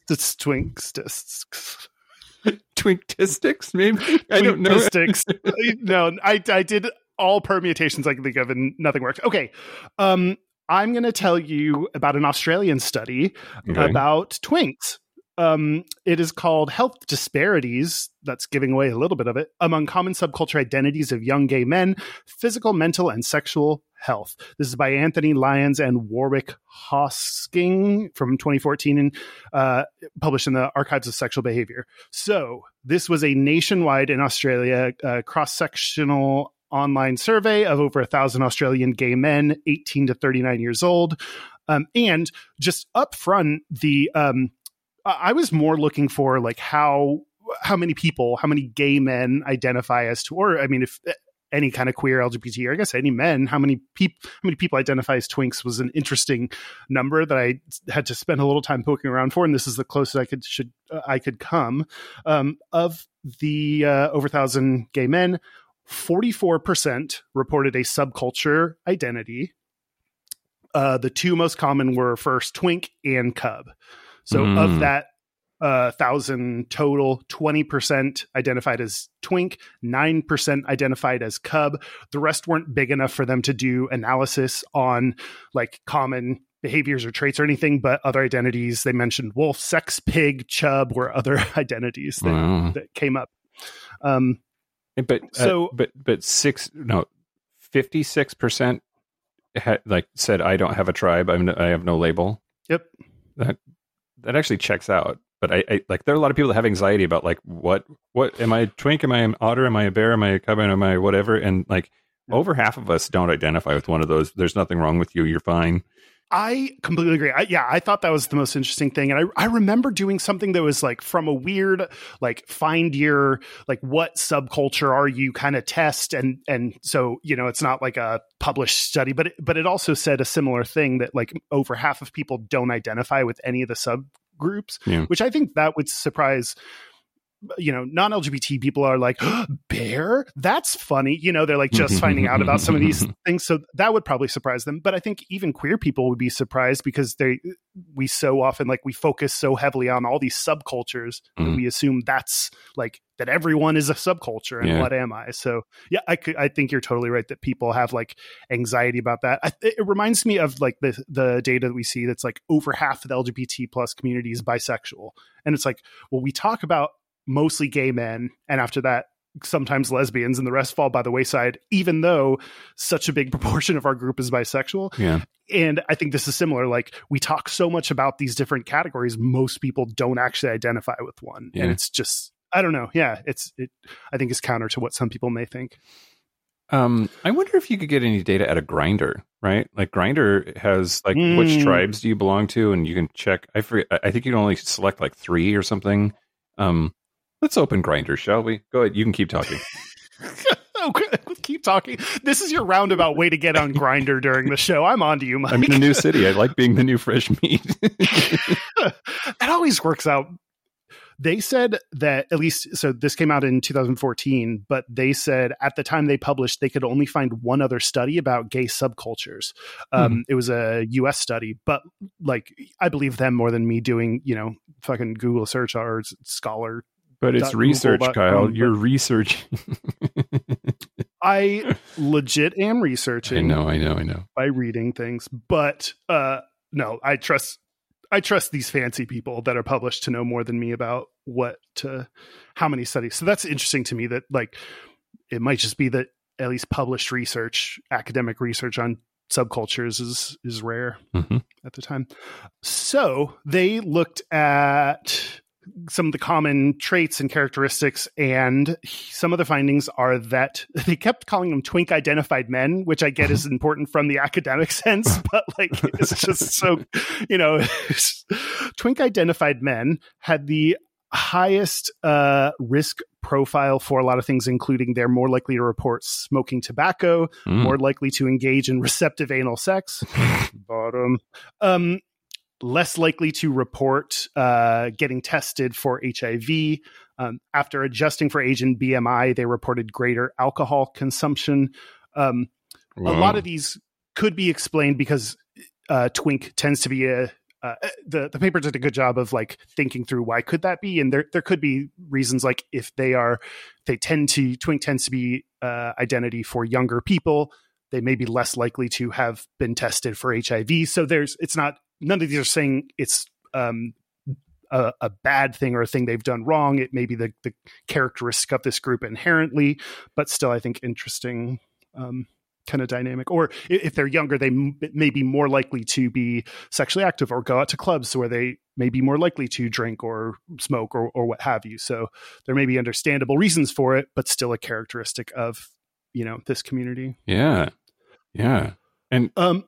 statistics. Statistics. Twinktistics, maybe? I don't know. No, I, I did all permutations I can think of, and nothing worked. Okay, um, I'm going to tell you about an Australian study Okay. about twinks. Um, it is called Health Disparities, that's giving away a little bit of it, among common subculture identities of young gay men, physical, mental, and sexual health. This is by Anthony Lyons and Warwick Hosking from 2014 and uh, published in the Archives of Sexual Behavior. So, this was a nationwide in Australia uh, cross sectional online survey of over a thousand Australian gay men, 18 to 39 years old. Um, and just up front, the um, I was more looking for like how how many people, how many gay men identify as to, or I mean, if uh, any kind of queer LGBT, or I guess any men, how many people, how many people identify as twinks was an interesting number that I had to spend a little time poking around for, and this is the closest I could should uh, I could come um, of the uh, over thousand gay men. 44% reported a subculture identity. Uh, the two most common were first twink and cub. So Mm. of that uh, thousand total, 20% identified as twink, 9% identified as cub. The rest weren't big enough for them to do analysis on like common behaviors or traits or anything, but other identities. They mentioned wolf, sex, pig, chub were other identities that, Wow. that came up. Um, But uh, So- but but six no, fifty six percent had like said I don't have a tribe. I'm I have no label. Yep. That that actually checks out. But I, I like there are a lot of people that have anxiety about like what what am I a twink? Am I an otter? Am I a bear? Am I a cub? Am I whatever? And like over half of us don't identify with one of those. There's nothing wrong with you. You're fine. I completely agree. I, yeah, I thought that was the most interesting thing, and I I remember doing something that was like from a weird like find your like what subculture are you kind of test, and and so you know it's not like a published study, but it, but it also said a similar thing that like over half of people don't identify with any of the subgroups, Yeah. which I think that would surprise you know non-lgbt people are like bear? That's funny. You know they're like just finding out about some of these things. So that would probably surprise them. But i think even queer people would be surprised because they we so often like we focus so heavily on all these subcultures that Mhm. we assume that's like that everyone is a subculture and Yeah. what am i? So yeah i could, i think you're totally right that people have like anxiety about that. I, it reminds me of like the the data that we see that's like over half of the lgbt plus community is bisexual. And it's like well we talk about mostly gay men and after that sometimes lesbians and the rest fall by the wayside even though such a big proportion of our group is bisexual Yeah. and i think this is similar like we talk so much about these different categories most people don't actually identify with one Yeah. and it's just i don't know yeah it's it i think is counter to what some people may think Um, I wonder if you could get any data at a Grindr, right? Like Grindr has like which Mm. tribes do you belong to, and you can check. I forget. I I think you can only select like three or something. Um, let's open Grindr, shall we? Go ahead. You can keep talking. okay keep talking this is your roundabout way to get on Grindr during the show i'm on to you mike I'm in a new city. I like being the new fresh meat. it always works out. They said that at least so this came out in 2014, but they said at the time they published they could only find one other study about gay subcultures. Um, It was a U.S. study, but like I believe them more than me doing you know fucking Google search or scholar. But it's research, Google Kyle. com, You're researching. I legit am researching. I know. I know. I know. by reading things, but uh, no, I trust I trust these fancy people that are published to know more than me about what to how many studies. So that's interesting to me that like it might just be that at least published research, academic research on subcultures is is rare Mhm. at the time. So they looked at some of the common traits and characteristics, and some of the findings are that they kept calling them twink identified men, which I get is important from the academic sense, but like it's just so, you know, twink identified men had the highest uh, risk profile for a lot of things, including they're more likely to report smoking tobacco, Mm. more likely to engage in receptive anal sex, bottom, um, less likely to report uh, getting tested for HIV, Um, after adjusting for age and BMI, they reported greater alcohol consumption. Um, a lot of these could be explained because uh, twink tends to be a uh, the the paper did a good job of like thinking through why could that be and there there could be reasons like if they are they tend to twink tends to be uh, identity for younger people they may be less likely to have been tested for HIV so there's it's not none of these are saying it's um, a, a, bad thing or a thing they've done wrong it may be the the characteristic of this group inherently but still I think interesting um, kind of dynamic. Or if they're younger, they may be more likely to be sexually active or go out to clubs where they may be more likely to drink or smoke or, or what have you. So there may be understandable reasons for it, but still a characteristic of, you know, this community. Yeah. Yeah. And um.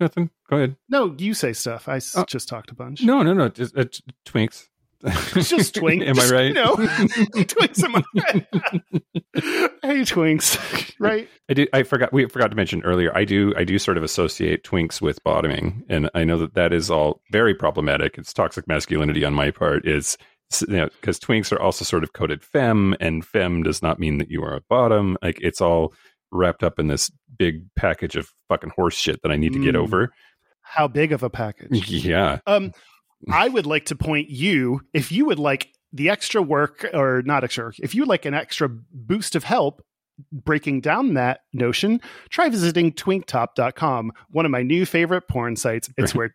Nothing. Go ahead. No, you say stuff. I uh, just talked a bunch. No, no, no. Just, uh, twinks. It's just twink. Am just, I right? No, twinks. Am I hey, twinks. Right. I do. I forgot. We forgot to mention earlier. I do. I do sort of associate twinks with bottoming, and I know that that is all very problematic. It's toxic masculinity on my part. Is you know because twinks are also sort of coded femme, and femme does not mean that you are a bottom. Like it's all wrapped up in this big package of fucking horse shit that I need to get Mm. over. How big of a package? Yeah. Um, I would like to point you if you would like the extra work or not extra work, if you would like an extra boost of help breaking down that notion, try visiting twinktop.com, one of my new favorite porn sites. It's where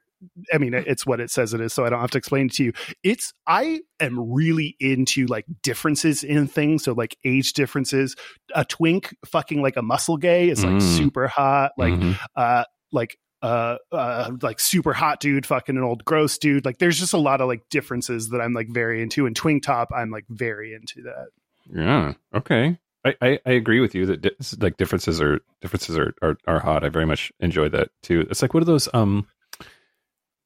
I mean it's what it says it is, so I don't have to explain it to you. It's I am really into like differences in things, so like age differences. A twink fucking like a muscle gay is like Mm. super hot. Like Mhm. uh like uh uh like super hot dude fucking an old gross dude like there's just a lot of like differences that i'm like very into and twink top i'm like very into that Yeah. Okay. I, I, I agree with you that di- like differences are differences are, are are hot. I very much enjoy that too. It's like what are those um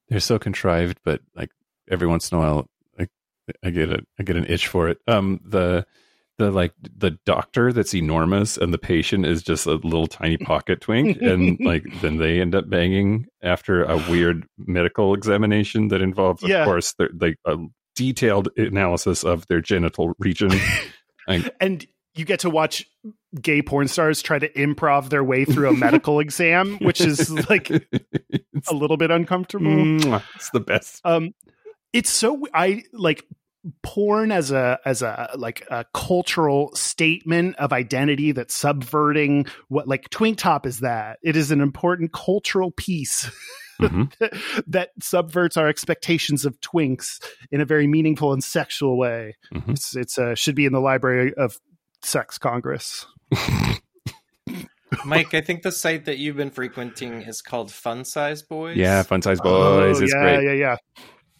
they're so contrived, but like every once in a while like I get a I get an itch for it. Um the the like the doctor that's enormous and the patient is just a little tiny pocket twink and like then they end up banging after a weird medical examination that involves of Yeah. course their like a detailed analysis of their genital region. and you get to watch gay porn stars try to improv their way through a medical exam which is like a little bit uncomfortable it's the best. um it's so i like porn as a as a like a cultural statement of identity that's subverting what like twink top is that it is an important cultural piece Mhm. that subverts our expectations of twinks in a very meaningful and sexual way Mhm. it's it's uh, should be in the library of sex congress Mike, I think the site that you've been frequenting is called Fun Size Boys. Yeah, fun size boys Oh, is yeah, great. Yeah, yeah,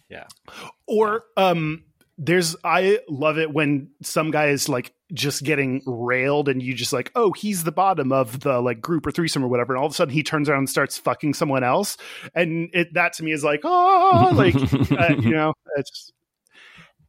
Yeah. Or um, there's I love it when some guy is like just getting railed, and you just like, oh, he's the bottom of the like group or threesome or whatever, and all of a sudden he turns around and starts fucking someone else, and it that to me is like, oh, like uh, you know, it's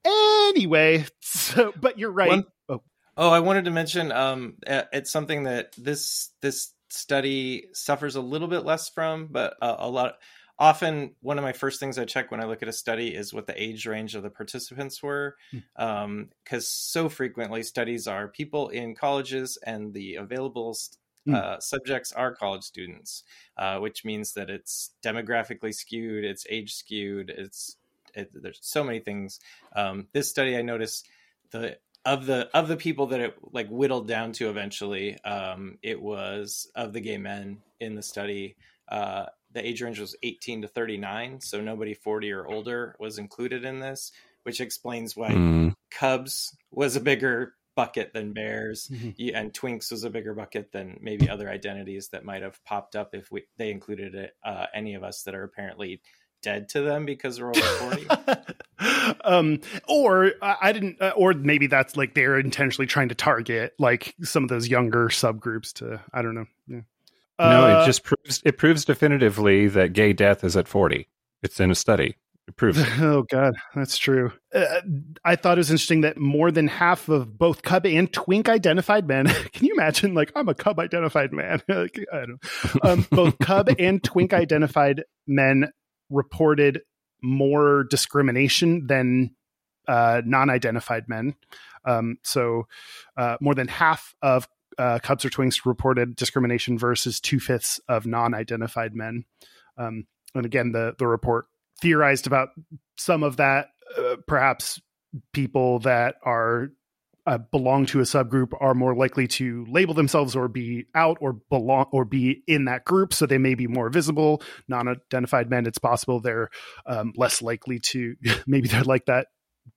anyway. So, but you're right. One- oh, Oh, I wanted to mention um, it's something that this this study suffers a little bit less from, but uh, a lot. Often, one of my first things I check when I look at a study is what the age range of the participants were, because so frequently studies are people in colleges and the available uh, subjects are college students, uh, which means that it's demographically skewed, it's age skewed, it's it, there's so many things. Um, this study, I noticed the of the of the people that it like whittled down to eventually um it was of the gay men in the study uh the age range was 18 to 39 so nobody 40 or older was included in this which explains why Mm, cubs was a bigger bucket than bears Mhm. and twinks was a bigger bucket than maybe other identities that might have popped up if we they included it, uh, any of us that are apparently dead to them because we're over 40 um or I didn't uh, or maybe that's like they're intentionally trying to target like some of those younger subgroups to i don't know yeah. no, Uh, it just proves it proves definitively that gay death is at forty. It's in a study. It proves it. oh god that's true uh, i thought it was interesting that more than half of both cub and twink identified men can you imagine like i'm a cub identified man Like, i don't um, both cub and twink identified men reported more discrimination than uh, non-identified men. Um, so uh, more than half of uh, Cubs or Twinks reported discrimination versus two fifths of non-identified men. Um, and again, the the report theorized about some of that, uh, perhaps people that are uh, belong to a subgroup are more likely to label themselves or be out or belong or be in that group so they may be more visible non-identified men it's possible they're um, less likely to maybe they're like that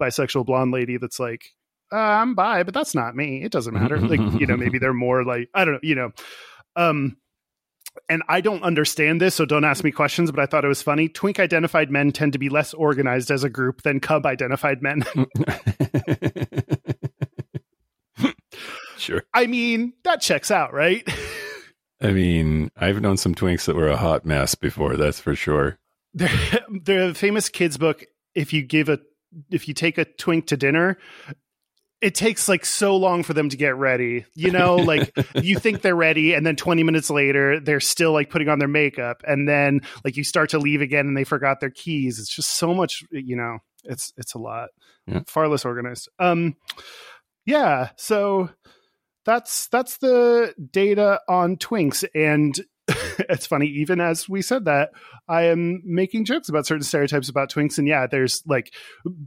bisexual blonde lady that's like uh, i'm bi but that's not me it doesn't matter like you know maybe they're more like i don't know you know um and I don't understand this, so don't ask me questions, but I thought it was funny. Twink identified men tend to be less organized as a group than Cub identified men. sure. I mean, that checks out, right? I mean, I've known some twinks that were a hot mess before, that's for sure. the, the famous kids book, if you give a if you take a twink to dinner, it takes like so long for them to get ready. You know, like you think they're ready and then 20 minutes later they're still like putting on their makeup and then like you start to leave again and they forgot their keys. It's just so much, you know, it's it's a lot. Yeah. Far less organized. Um yeah, so that's that's the data on twinks. And it's funny even as we said that i am making jokes about certain stereotypes about twinks. And yeah there's like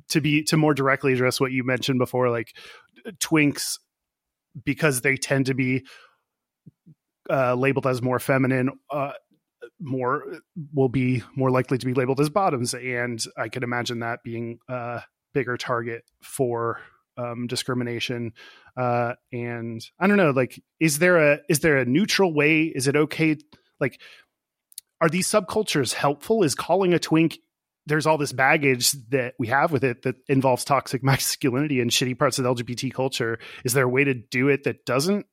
to be to more directly address what you mentioned before like twinks because they tend to be uh, labeled as more feminine uh, more will be more likely to be labeled as bottoms. And i can imagine that being a bigger target for um, discrimination uh, and i don't know like is there a is there a neutral way? Is it okay? Like are these subcultures helpful? Is calling a twink there's all this baggage that we have with it that involves toxic masculinity and shitty parts of the lgbt culture? Is there a way to do it that doesn't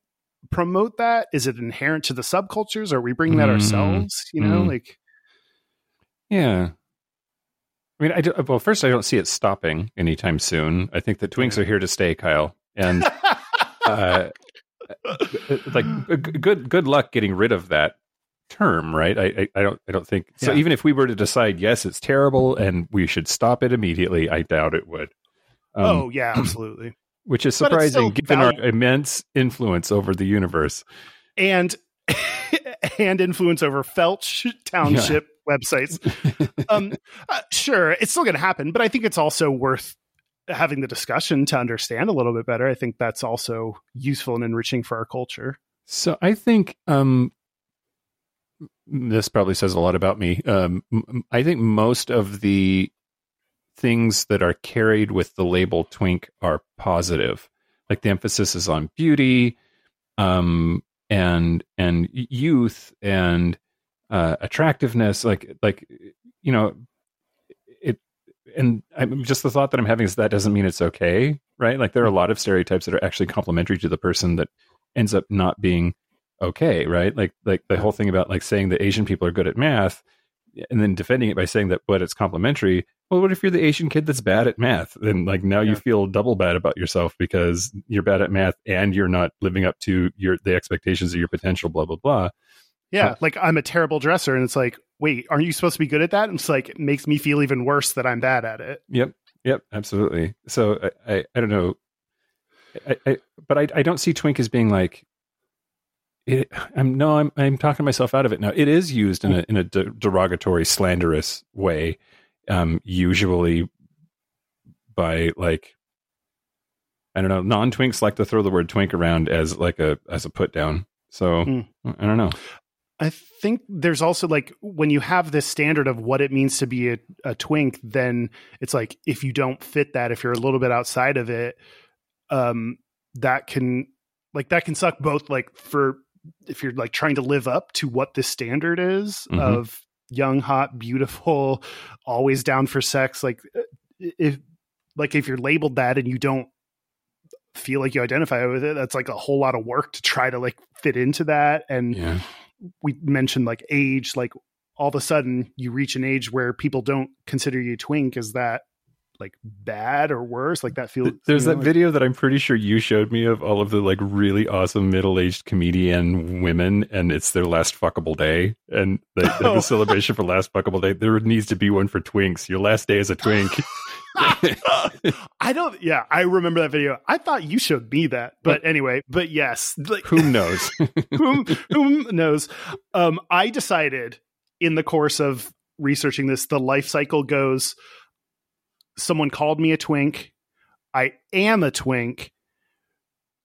promote that? Is it inherent to the subcultures? Or are we bringing that Mm, ourselves you know mm. like Yeah. I mean, I do, well, first, I don't see it stopping anytime soon. I think that twinks are here to stay, Kyle. And uh, like, good good luck getting rid of that term, right? I, I, I don't I don't think so. Yeah. Even if we were to decide, yes, it's terrible, and we should stop it immediately, I doubt it would. Um, oh yeah absolutely which is surprising given valid- our immense influence over the universe. and and influence over Felch Township websites. Um, uh, sure, it's still going to happen, but I think it's also worth having the discussion to understand a little bit better. I think that's also useful and enriching for our culture. So I think um, this probably says a lot about me. Um, I think most of the things that are carried with the label twink are positive. Like the emphasis is on beauty, um, and and youth and uh, attractiveness. Like like you know it. And I'm just the thought that I'm having is that doesn't mean it's okay, right? Like there are a lot of stereotypes that are actually complementary to the person that ends up not being okay, right? Like like the whole thing about like saying that Asian people are good at math and then defending it by saying that but it's complementary. Well, what if you're the Asian kid that's bad at math? Then like now you feel double bad about yourself because you're bad at math and you're not living up to your the expectations of your potential, blah blah blah. Yeah, like I'm a terrible dresser, and it's like, wait, aren't you supposed to be good at that? And it's like it makes me feel even worse that I'm bad at it. Yep, yep, absolutely. So I I, I don't know, I, I but I I don't see twink as being like. It, I'm no, I'm I'm talking myself out of it now. It is used in a in a de- derogatory, slanderous way, um, usually by like I don't know. Non twinks like to throw the word twink around as like a as a put down. So Hmm. I don't know. I think there's also like when you have this standard of what it means to be a, a twink, then it's like if you don't fit that, if you're a little bit outside of it, um, that can like that can suck both like for if you're like trying to live up to what the standard is Mhm. of young, hot, beautiful, always down for sex. Like if like if you're labeled that and you don't feel like you identify with it, that's like a whole lot of work to try to like fit into that and Yeah. We mentioned like age like all of a sudden you reach an age where people don't consider you twink is that like bad or worse. Like that feels. There's you know, that like- video that I'm pretty sure you showed me of all of the like really awesome middle-aged comedian women, and it's their last fuckable day, and they have Oh. a celebration for last fuckable day. There needs to be one for twinks. Your last day as a twink. I don't. Yeah, I remember that video. I thought you showed me that, but anyway. But yes, like, Whom knows? whom whom knows? Um, I decided in the course of researching this, the life cycle goes. Someone called me a twink. I am a twink.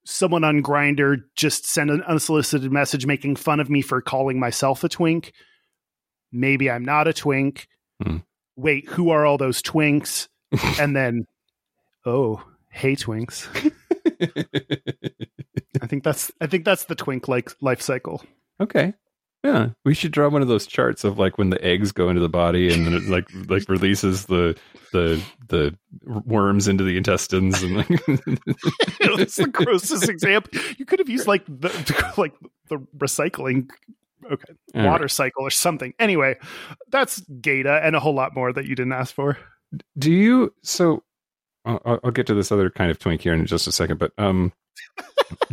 Someone on Grindr just sent an unsolicited message making fun of me for calling myself a twink. Maybe I'm not a twink. Hmm. Wait, who are all those twinks? and then, oh, hey, twinks. I think that's I think that's the twink like life cycle. okay. Yeah, we should draw one of those charts of like when the eggs go into the body and then it like like releases the the the worms into the intestines and like it's the grossest example. You could have used like the like the recycling okay All right. water cycle or something. Anyway, that's Gata and a whole lot more that you didn't ask for. Do you? So, I'll, I'll- I'll get to this other kind of twink here in just a second. But um,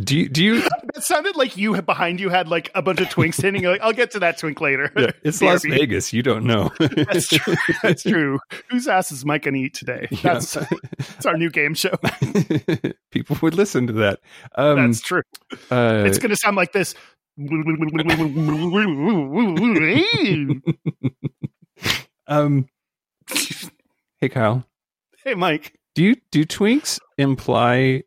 do you? Do you? That sounded like you behind you had like a bunch of twinks hitting. You're like, I'll get to that twink later. Yeah, it's Las Vegas. You don't know. That's true. That's true. Whose ass is Mike gonna eat today? That's that's our new game show. People would listen to that. Um, That's true. uh, It's gonna sound like this. um, hey, Kyle. hey, Mike. Do you do twinks imply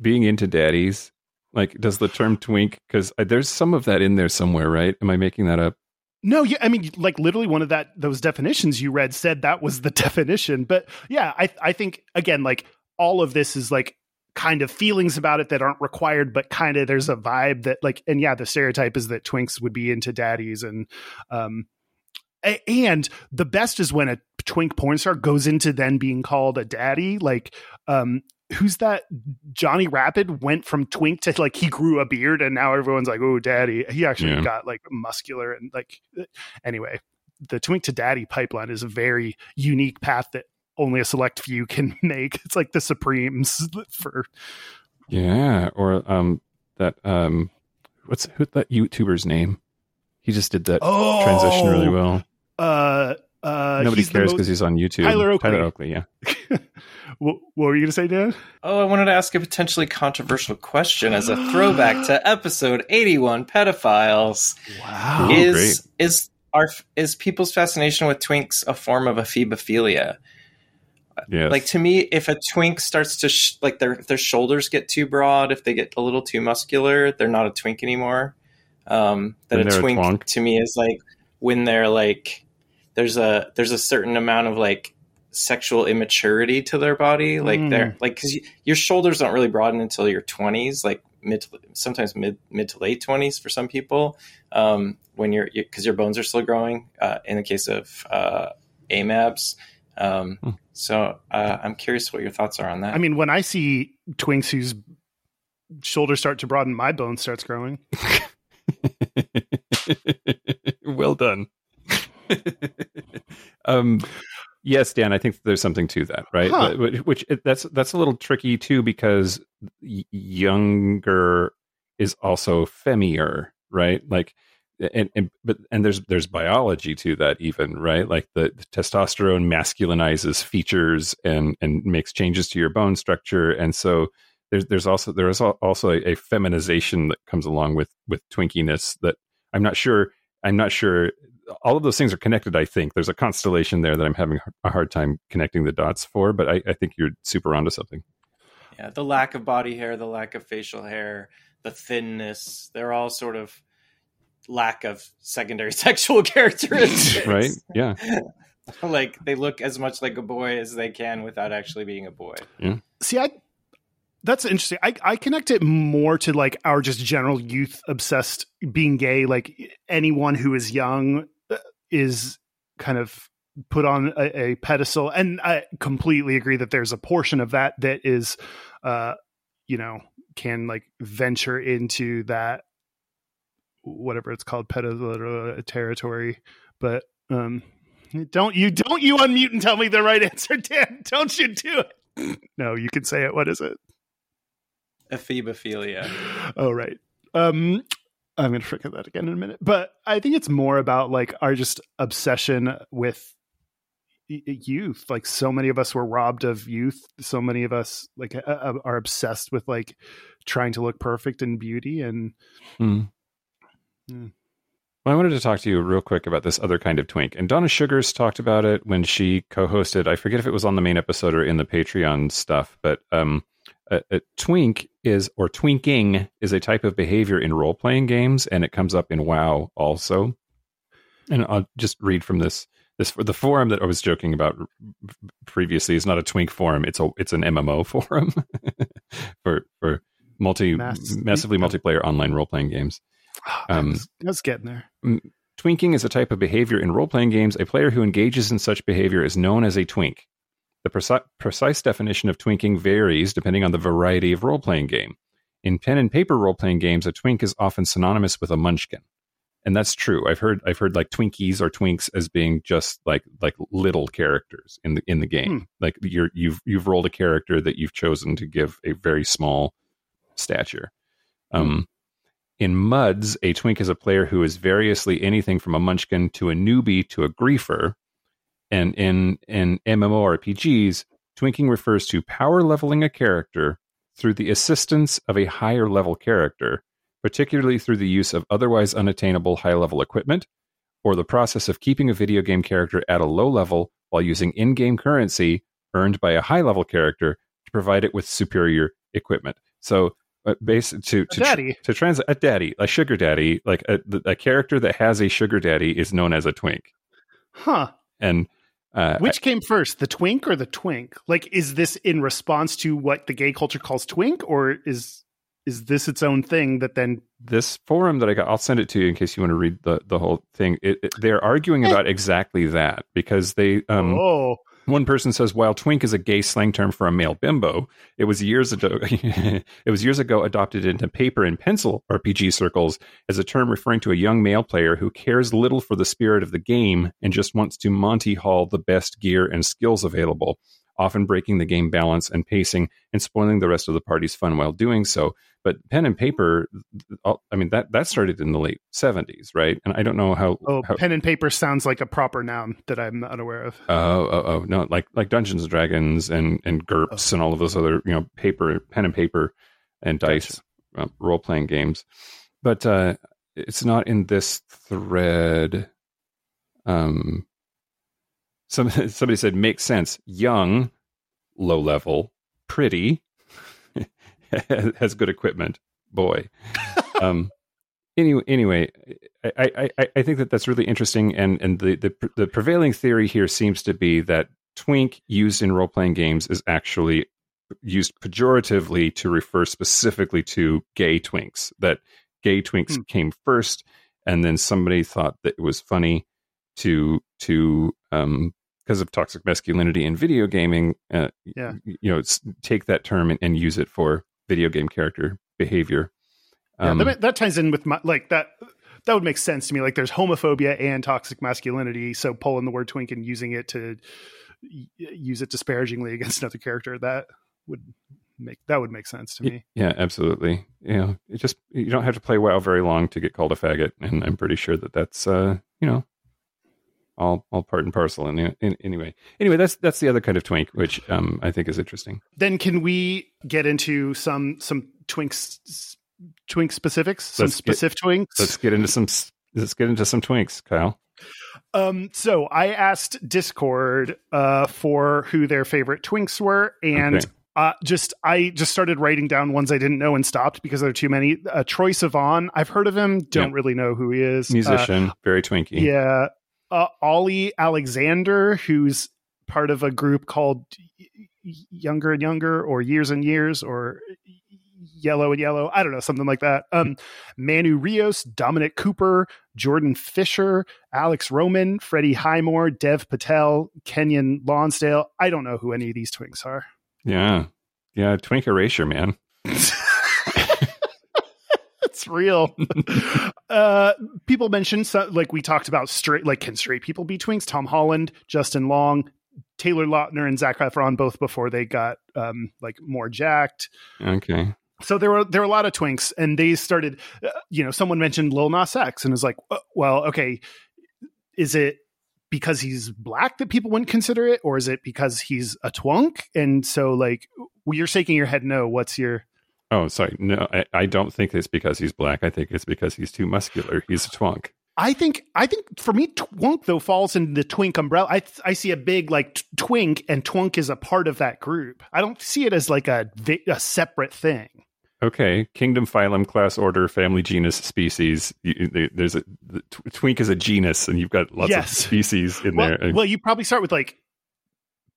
being into daddies? Like, does the term twink? Because there's some of that in there somewhere, right? Am I making that up? No, yeah, I mean, like literally, one of that those definitions you read said that was the definition. But yeah, I I think again, like all of this is like kind of feelings about it that aren't required, but kind of there's a vibe that like, and yeah, the stereotype is that twinks would be into daddies, and um, and the best is when a twink porn star goes into then being called a daddy, like um. Who's that? Johnny Rapid went from twink to like he grew a beard, and now everyone's like, "Oh, daddy." He actually Yeah. got like muscular and like anyway, the twink to daddy pipeline is a very unique path that only a select few can make. It's like the Supremes for Yeah, or um, that um, what's who that YouTuber's name? He just did that oh transition really well. Uh, uh, Nobody cares because he's on YouTube. Tyler Oakley. Tyler Oakley, yeah. what, what were you gonna say, Dan? Oh, I wanted to ask a potentially controversial question as a throwback to episode 81 pedophiles. Wow, Ooh, is is are is people's fascination with twinks a form of ephebophilia? Yes. Like to me, if a twink starts to sh- like their their shoulders get too broad, if they get a little too muscular, they're not a twink anymore. Um, that Then a they're a twink to me is like when they're like there's a there's a certain amount of like sexual immaturity to their body, like Mm. they're like because your shoulders don't really broaden until your 20s, like mid to, sometimes mid mid to late 20s for some people. Um, when you're because your bones are still growing. Uh, in the case of uh, AMABs. Um, Hmm. so uh, I'm curious what your thoughts are on that. I mean, when I see twinks whose shoulders start to broaden, my bone starts growing. well done. um, yes, Dan, I think there's something to that, right? Huh. Which, that's that's a little tricky too because younger is also femmier, right? Like, and, and but and there's there's biology to that even, right? Like the, the testosterone masculinizes features and and makes changes to your bone structure, and so there's there's also there is also a, a feminization that comes along with with twinkiness that I'm not sure I'm not sure all of those things are connected. I think there's a constellation there that I'm having a hard time connecting the dots for, but I, I think you're super onto something. yeah, the lack of body hair, the lack of facial hair, the thinness, they're all sort of lack of secondary sexual characteristics. Right? Yeah. like they look as much like a boy as they can without actually being a boy. Yeah. See, I that's interesting. I, I connect it more to like our just general youth obsessed being gay. Like anyone who is young is kind of put on a, a pedestal, and I completely agree that there's a portion of that that is, uh, you know, can like venture into that whatever it's called pedo territory. But um, Don't you don't you unmute and tell me the right answer, Dan. Don't you do it. No, you can say it. What is it? Ephebophilia. Oh right. Um I'm gonna forget that again in a minute. But I think it's more about like our just obsession with youth. Like so many of us were robbed of youth. So many of us like uh, are obsessed with like trying to look perfect and beauty and Hmm. Hmm. Well, I wanted to talk to you real quick about this other kind of twink. And Donna Sugars talked about it when she co-hosted. I forget if it was on the main episode or in the Patreon stuff, but um, a, a twink is or twinking is a type of behavior in role-playing games, and it comes up in WoW also. And I'll just read from this. This the forum that I was joking about previously is not a twink forum; it's a it's an MMO forum for for multi Mass- massively multiplayer online role-playing games. Um, I was, I getting there. Twinking is a type of behavior in role playing games. A player who engages in such behavior is known as a twink. The preci- precise definition of twinking varies depending on the variety of role playing game. In pen and paper role playing games, a twink is often synonymous with a munchkin. And that's true. I've heard I've heard like Twinkies or Twinks as being just like like little characters in the in the game. Like you're you've you've rolled a character that you've chosen to give a very small stature. Um, in MUDs, a twink is a player who is variously anything from a munchkin to a newbie to a griefer. And in, in MMORPGs, twinking refers to power leveling a character through the assistance of a higher level character, particularly through the use of otherwise unattainable high level equipment, or the process of keeping a video game character at a low level while using in game currency earned by a high level character to provide it with superior equipment. So, uh, base to to, daddy. to translate a daddy, a sugar daddy, like a, a character that has a sugar daddy is known as a twink. Huh. And uh, Which came first, the twink or the twink? Like, is this in response to what the gay culture calls twink, or is is this its own thing that then? this forum that I got, I'll send it to you in case you want to read the, the whole thing. It, it- they're arguing about exactly that because they, um, oh, one person says, while twink is a gay slang term for a male bimbo, it was years ago, it was years ago adopted into paper and pencil RPG circles as a term referring to a young male player who cares little for the spirit of the game and just wants to Monty Haul the best gear and skills available, often breaking the game balance and pacing and spoiling the rest of the party's fun while doing so. But pen and paper, I mean that that started in the late seventies, right? And I don't know how. oh, how pen and paper sounds like a proper noun that I'm not aware of. Oh, oh, oh, no! Like like Dungeons and Dragons and and GURPS and all of those other you know paper, pen and paper, and dice uh, role playing games, but uh, it's not in this thread. Um, some somebody said makes sense. Young, low level, pretty, has good equipment. Boy, um, anyway, anyway, I, I, I- think that that's really interesting, and and the, the the prevailing theory here seems to be that twink used in role playing games is actually used pejoratively to refer specifically to gay twinks. That gay twinks Hmm. came first, and then somebody thought that it was funny to to um because of toxic masculinity in video gaming, uh, Yeah. you know, take that term and, and use it for video game character behavior. Yeah, Um, that, that ties in with my like that. That would make sense to me. Like, there's homophobia and toxic masculinity, so pulling the word twink and using it to y- use it disparagingly against another character that would make that would make sense to me. Yeah, absolutely. You know, it just you don't have to play WoW very long to get called a faggot, and I'm pretty sure that that's uh, you know, all all part and parcel. And anyway, anyway, that's that's the other kind of twink, which um I think is interesting. Then can we get into some some twinks twink specifics, some Let's get- specific twinks? Let's get into some let's get into some twinks, Kyle. Um, so I asked Discord uh, for who their favorite twinks were, and Okay. uh, just I just started writing down ones I didn't know and stopped because there are too many. Uh, Troye Sivan, I've heard of him, don't Yeah. really know who he is. Uh, Musician, very twinky. yeah, uh, Ollie Alexander, who's part of a group called Younger and Younger, or Years and Years, or Yellow and Yellow. I don't know, something like that. Um, Manu Rios, Dominic Cooper, Jordan Fisher, Alex Roman, Freddie Highmore, Dev Patel, Kenyon Lonsdale. I don't know who any of these twinks are. yeah, yeah. Twink erasure, man. it's real. uh, people mentioned so, like we talked about straight like can straight people be twinks? Tom Holland, Justin Long, Taylor Lautner, and Zac Efron both before they got um, like more jacked. Okay. So there were there were a lot of twinks, and they started. Uh, you know, someone mentioned Lil Nas X, and was like, uh, well, okay, is it because he's black that people wouldn't consider it, or is it because he's a twunk? And so, like, you're shaking your head no. What's your Oh, sorry. No, I, I don't think it's because he's black. I think it's because he's too muscular. He's a twunk. I think I think for me, twunk though falls in the twink umbrella. I I see a big like twink, and twunk is a part of that group. I don't see it as like a a separate thing. Okay, kingdom, phylum, class, order, family, genus, species. You, there's a the twink is a genus, and you've got lots Yes. of species in Well, there. well, you probably start with like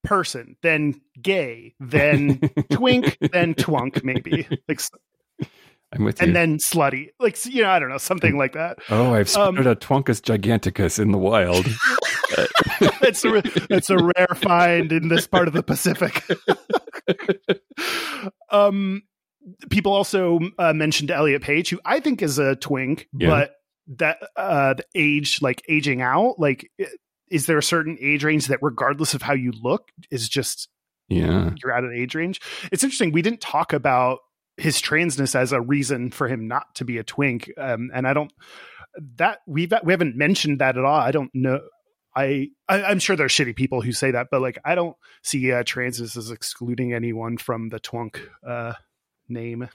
person, then gay, then twink, then twunk, maybe like, I'm with you. and then slutty, like you know, I don't know, something like that. oh, I've um, spotted a twunkus giganticus in the wild. it's a it's a rare find in this part of the Pacific. um, people also uh, mentioned Elliot Page, who I think is a twink, Yeah. but that uh, the age, like aging out, like is there a certain age range that, regardless of how you look, is just yeah. you're out of age range? It's interesting. We didn't talk about his transness as a reason for him not to be a twink, um, and I don't that we've we haven't mentioned that at all. I don't know. I, I I'm sure there's shitty people who say that, but like I don't see uh, transness as excluding anyone from the twunk uh, name.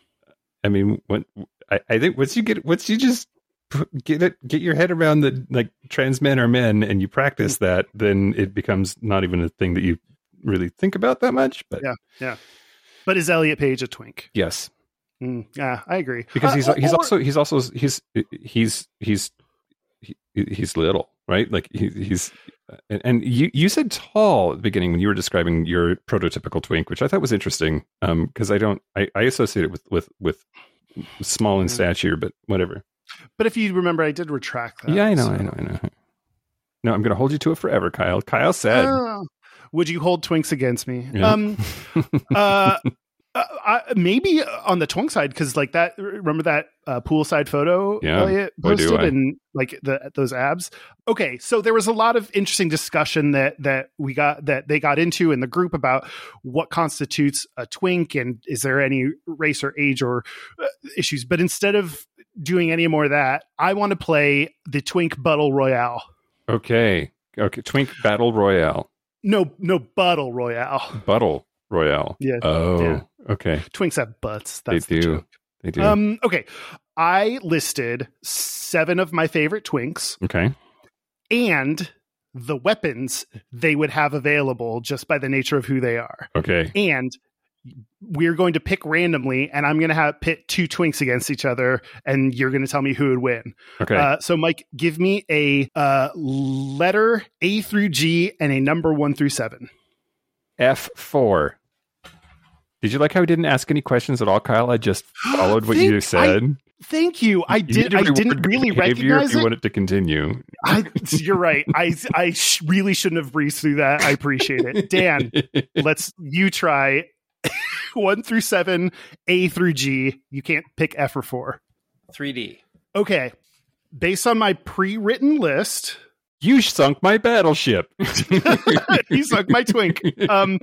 I mean, when I, I think once you get once you just get it get your head around the like trans men are men and you practice that, then it becomes not even a thing that you really think about that much. But Yeah. Yeah. But is Elliot Page a twink? yes, Mm, yeah, I agree. because Uh, he's or- he's also he's also he's he's he's he, he's little, right? Like he, he's and, and you you said tall at the beginning when you were describing your prototypical twink, which I thought was interesting. Um, because I don't I, I associate it with with with small in Mm. stature, but whatever. But if you remember, I did retract that. yeah, I know, so- I know, I know. No, I'm going to hold you to it forever, Kyle. Kyle said, Oh. would you hold twinks against me? Yeah. Um, uh, uh, I, maybe on the twink side because like that. Remember that uh, poolside photo Yeah, Elliot do posted and like the those abs. Okay, so there was a lot of interesting discussion that that we got that they got into in the group about what constitutes a twink and is there any race or age or uh, issues. But instead of doing any more of that, I want to play the twink battle royale. okay, okay, Twink Battle Royale, No, no battle royale. Battle Royale. Yeah, Oh, yeah. Okay. Twinks have butts. They That's the do. joke. They do. Um, okay. I listed seven of my favorite twinks okay. and the weapons they would have available just by the nature of who they are. Okay. And we're going to pick randomly, and I'm going to have pit two twinks against each other, and you're going to tell me who would win. Okay. Uh, so, Mike, give me a uh, letter A through G and a number one through seven. F4. Did you like how I didn't ask any questions at all, Kyle? I just followed what Thank- you said. Thank you. I You did. I didn't really recognize if you it. want it to continue. I, you're right. I I sh- really shouldn't have breezed through that. I appreciate it. Dan, let's you try one through seven, A through G. You can't pick F or four. 3D. Okay. Based on my pre-written list, you sunk my battleship. he sunk my twink. Um,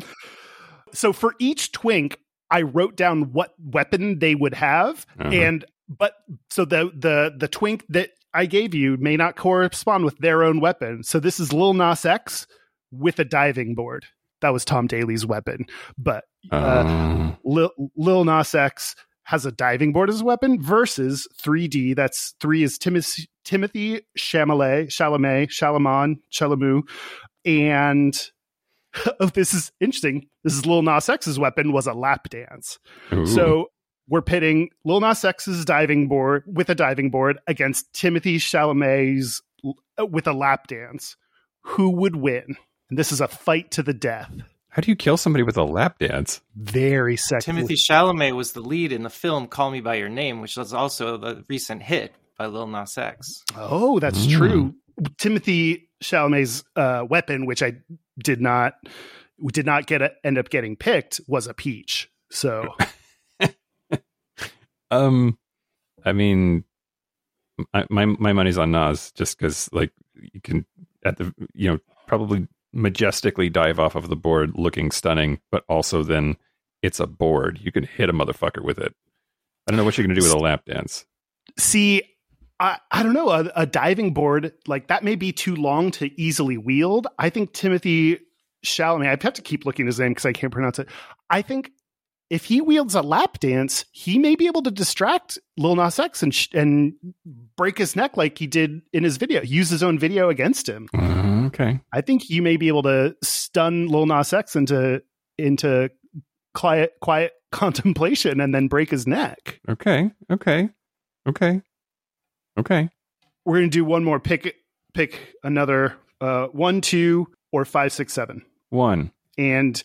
so for each twink, I wrote down what weapon they would have, Uh-huh. and but so the the the twink that I gave you may not correspond with their own weapon. So this is Lil Nas X with a diving board. That was Tom Daley's weapon, but uh, Um, Lil, Lil Nas X has a diving board as a weapon versus 3D. That's three is Timothy Timothy Chalamet, Chalamet, Chalaman, Chalamu, and oh, this is interesting. This is Lil Nas X's weapon was a lap dance. ooh. So we're pitting Lil Nas X's diving board with a diving board against Timothy Chalamet's uh, with a lap dance. Who would win? And this is a fight to the death. how do you kill somebody with a lap dance? Very sexy. Timothy Chalamet was the lead in the film Call Me by Your Name, which was also the recent hit by Lil Nas X. Oh, that's Mm. true. Timothy Chalamet's uh, weapon, which I did not did not get a, end up getting picked, was a peach. So Um, I mean, I, my my money's on Nas just because like you can at the you know probably majestically dive off of the board looking stunning, but also then it's a board. You can hit a motherfucker with it. I don't know what you're gonna do with a lap dance. See, I, I don't know. A, a diving board like that may be too long to easily wield. I think Timothy Chalamet. I mean I have to keep looking at his name because I can't pronounce it. I think if he wields a lap dance, he may be able to distract Lil Nas X and sh- and break his neck like he did in his video. Use his own video against him. Uh, okay. I think you may be able to stun Lil Nas X into into quiet quiet contemplation and then break his neck. Okay. Okay. Okay. Okay. We're gonna do one more. Pick pick another uh, one, two, or five, six, seven, One. and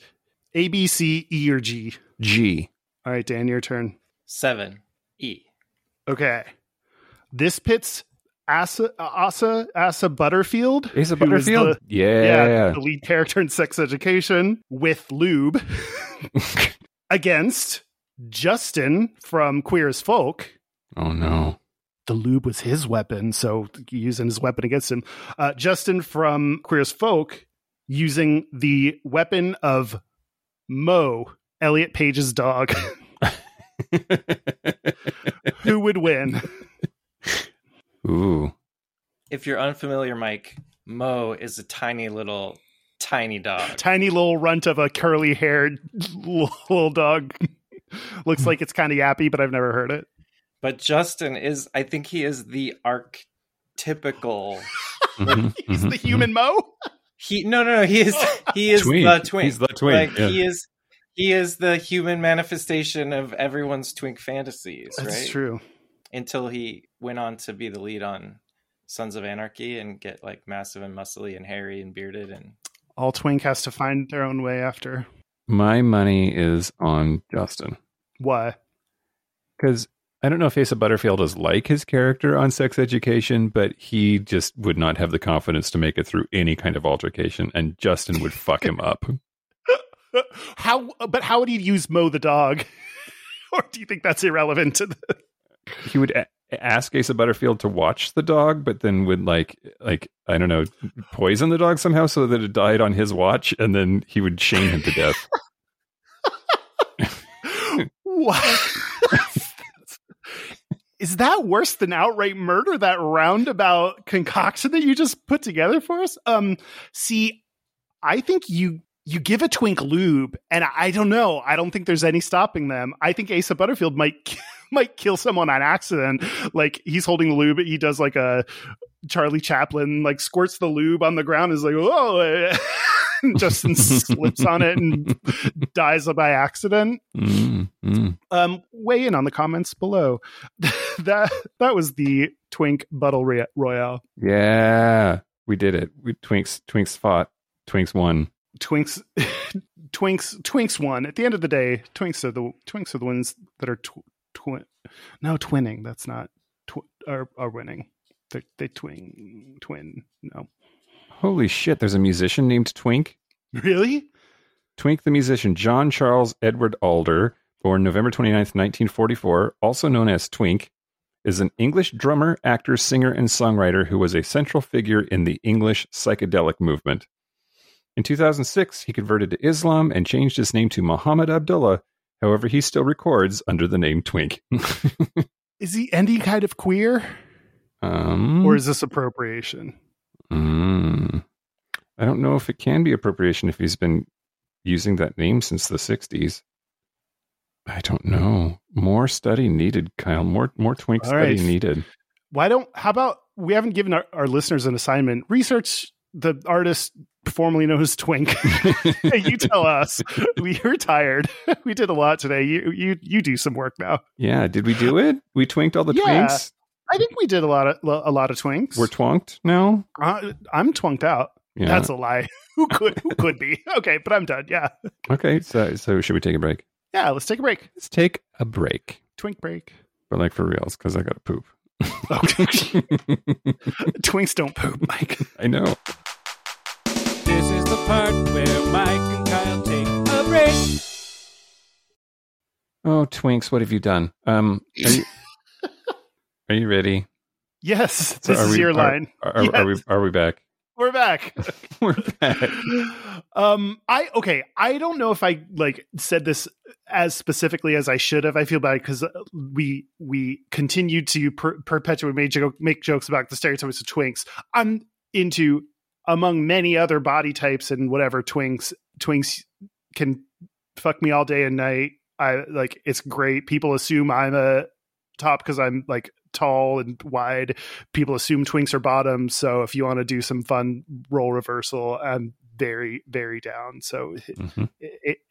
A, B, C, E, or G. G. All right, Dan, your turn. Seven. E. Okay, this pits Asa Asa Asa Butterfield, Asa Butterfield? the- yeah. yeah, the lead character in Sex Education with lube against Justin from Queer as Folk. oh no. The lube was his weapon, so using his weapon against him. Uh, Justin from Queer as Folk using the weapon of Mo, Elliot Page's dog. Who would win? Ooh. If you're unfamiliar, Mike, Mo is a tiny little, tiny dog. Tiny little runt of a curly haired little dog. Looks like it's kind of yappy, but I've never heard it. But Justin is, I think he is the archetypical. Mhm, He's the human Mo. He no no no he is he is Twink. the twink. He's the twink, Like yeah. he is he is the human manifestation of everyone's twink fantasies, That's right? true. Until he went on to be the lead on Sons of Anarchy and get like massive and muscly and hairy and bearded and All twink has to find their own way after. My money is on Justin. Why? Because I don't know if Asa Butterfield is like his character on Sex Education, but he just would not have the confidence to make it through any kind of altercation, and Justin would fuck him up. How? But how would he use Mo the dog? or do you think that's irrelevant to the? He would a- ask Asa Butterfield to watch the dog, but then would like, like I don't know, poison the dog somehow so that it died on his watch, and then he would shame him to death. What? Is that worse than outright murder? That roundabout concoction that you just put together for us? Um, see, I think you you give a twink lube, and I don't know. I don't think there's any stopping them. I think Asa Butterfield might might kill someone on accident. Like he's holding the lube, he does like a Charlie Chaplin, like squirts the lube on the ground. Is like, oh, Justin slips on it and dies by accident. Mm, mm. Um, weigh in on the comments below. that that was the Twink Buttle Roy- Royale. Yeah, we did it. We Twinks Twinks fought. Twinks won. Twinks, Twinks, Twinks won. At the end of the day, Twinks are the Twinks are the ones that are tw- twin. No, twinning. That's not tw- are are winning. They they twin twin. No, Holy shit! There's a musician named Twink. really. Twink the musician, John Charles Edward Alder, born November 29th, 1944, also known as Twink, is an English drummer, actor, singer, and songwriter who was a central figure in the English psychedelic movement. In 2006, he converted to Islam and changed his name to Muhammad Abdullah. However, he still records under the name Twink. Is he any kind of queer, um, or is this appropriation? Mm, I don't know if it can be appropriation if he's been using that name since the 60s. I don't know. More study needed, Kyle. More more twink All study right. needed. Why don't? How about we haven't given our, our listeners an assignment? Research the artist formerly known as Twink. you tell us. We are tired. We did a lot today. You you you do some work now. Yeah, did we do it? We twinked all the Yeah. twinks. I think we did a lot of a lot of twinks. We're twonked now. uh, I'm twinked out. Yeah. That's a lie. Who could who could be? Okay, but I'm done. Yeah, okay. So so should we take a break? yeah. Let's take a break. Let's take a break, Twink break. but like for reals, because I got to poop. Okay. Twinks don't poop, Mike. I know. This is the part where Mike and Kyle take a break. Oh, twinks, what have you done? Um, are you, ready? Yes, So this is we- your are- line. Are, are, are we? Are we back? We're back. We're back. um, I okay. I don't know if I like said this as specifically as I should have. I feel bad because we we continue to per- perpetuate make, joke, make jokes about the stereotypes of twinks. I'm into among many other body types and whatever twinks twinks can fuck me all day and night. I like it's great. People assume I'm a top because I'm like tall and wide. People assume twinks are bottoms. So if you want to do some fun role reversal, I'm very very down. So Mhm.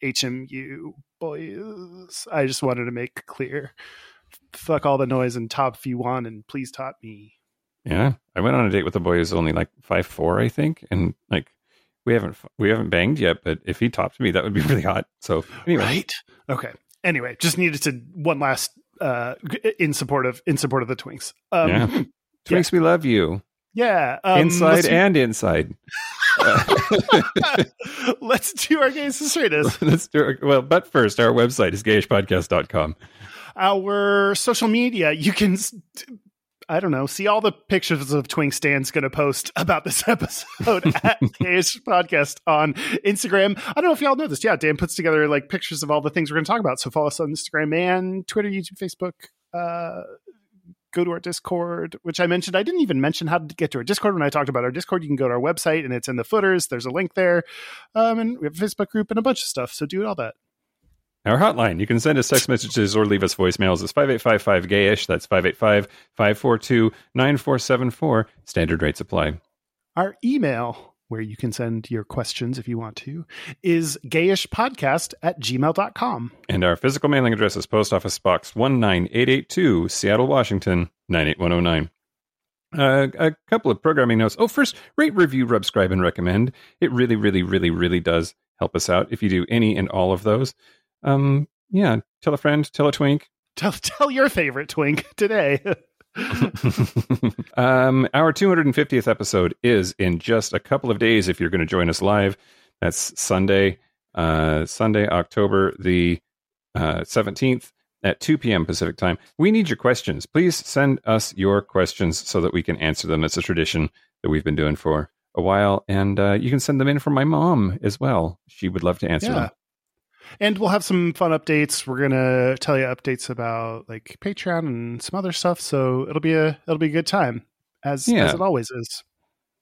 HMU boys. I just wanted to make clear. Fuck all the noise and top if you want, and please top me. Yeah, I went on a date with a boy who's only like five four, I think, and like we haven't we haven't banged yet, but if he topped me, that would be really hot. So anyway, Right. Okay. Anyway, just needed to one last uh in support of in support of the twinks. Um, Yeah. Twinks, we love you yeah. Um, inside and inside. let's do our gays and straightest. Let's do it. Well, but first, our website is gayishpodcast.com. Our social media, you can. I don't know. See all the pictures of Twink Stan's going to post about this episode at Gayish Podcast on Instagram. I don't know if y'all know this. Yeah, Dan puts together like pictures of all the things we're going to talk about. So follow us on Instagram and Twitter, YouTube, Facebook. Uh, go to our Discord, which I mentioned. I didn't even mention how to get to our Discord when I talked about our Discord. You can go to our website and it's in the footers. There's a link there. Um, and we have a Facebook group and a bunch of stuff. So do all that. Our hotline, you can send us text messages or leave us voicemails. It's 5855 gayish. That's 585 542 9474. Standard rates apply. Our email, where you can send your questions if you want to, is gayishpodcast at gmail.com. And our physical mailing address is Post Office Box 19882, Seattle, Washington 98109. Uh, a couple of programming notes. Oh, first, rate, review, subscribe, and recommend. It really, really, really, really does help us out if you do any and all of those. Um, yeah, tell a friend, tell a twink. Tell, tell your favorite twink today. um, our 250th episode is in just a couple of days if you're going to join us live. That's Sunday, uh, Sunday, October the uh, 17th at 2 p.m. Pacific time. We need your questions. Please send us your questions so that we can answer them. It's a tradition that we've been doing for a while. And uh, you can send them in from my mom as well. She would love to answer Yeah. them. And we'll have some fun updates. We're gonna tell you updates about like Patreon and some other stuff. So it'll be a it'll be a good time as Yeah. as it always is.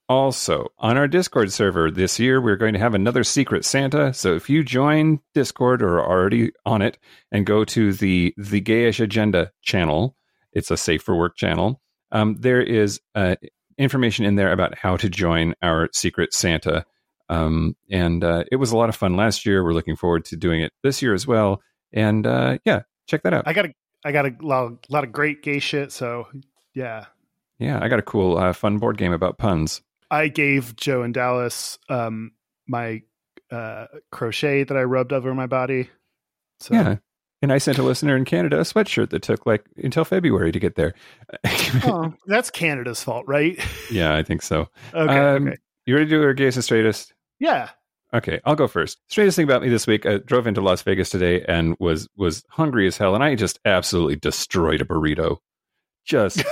Also, on our Discord server this year, we're going to have another Secret Santa. So if you join Discord or are already on it and go to the the Gayish Agenda channel, it's a safe for work channel. Um, there is uh, information in there about how to join our Secret Santa. Um, and uh, it was a lot of fun last year. We're looking forward to doing it this year as well. And uh, yeah, check that out. I got a I got a lot, lot of great gay shit. So yeah, yeah, I got a cool, uh, fun board game about puns. I gave Joe and Dallas um my uh crochet that I rubbed over my body. So Yeah. And I sent a listener in Canada a sweatshirt that took like until February to get there. oh, that's Canada's fault, right? yeah, I think so. Okay, Um, okay. You ready to do our gayest and straightest? Yeah. Okay, I'll go first. Strangest thing about me this week, I drove into Las Vegas today and was was hungry as hell, and I just absolutely destroyed a burrito. Just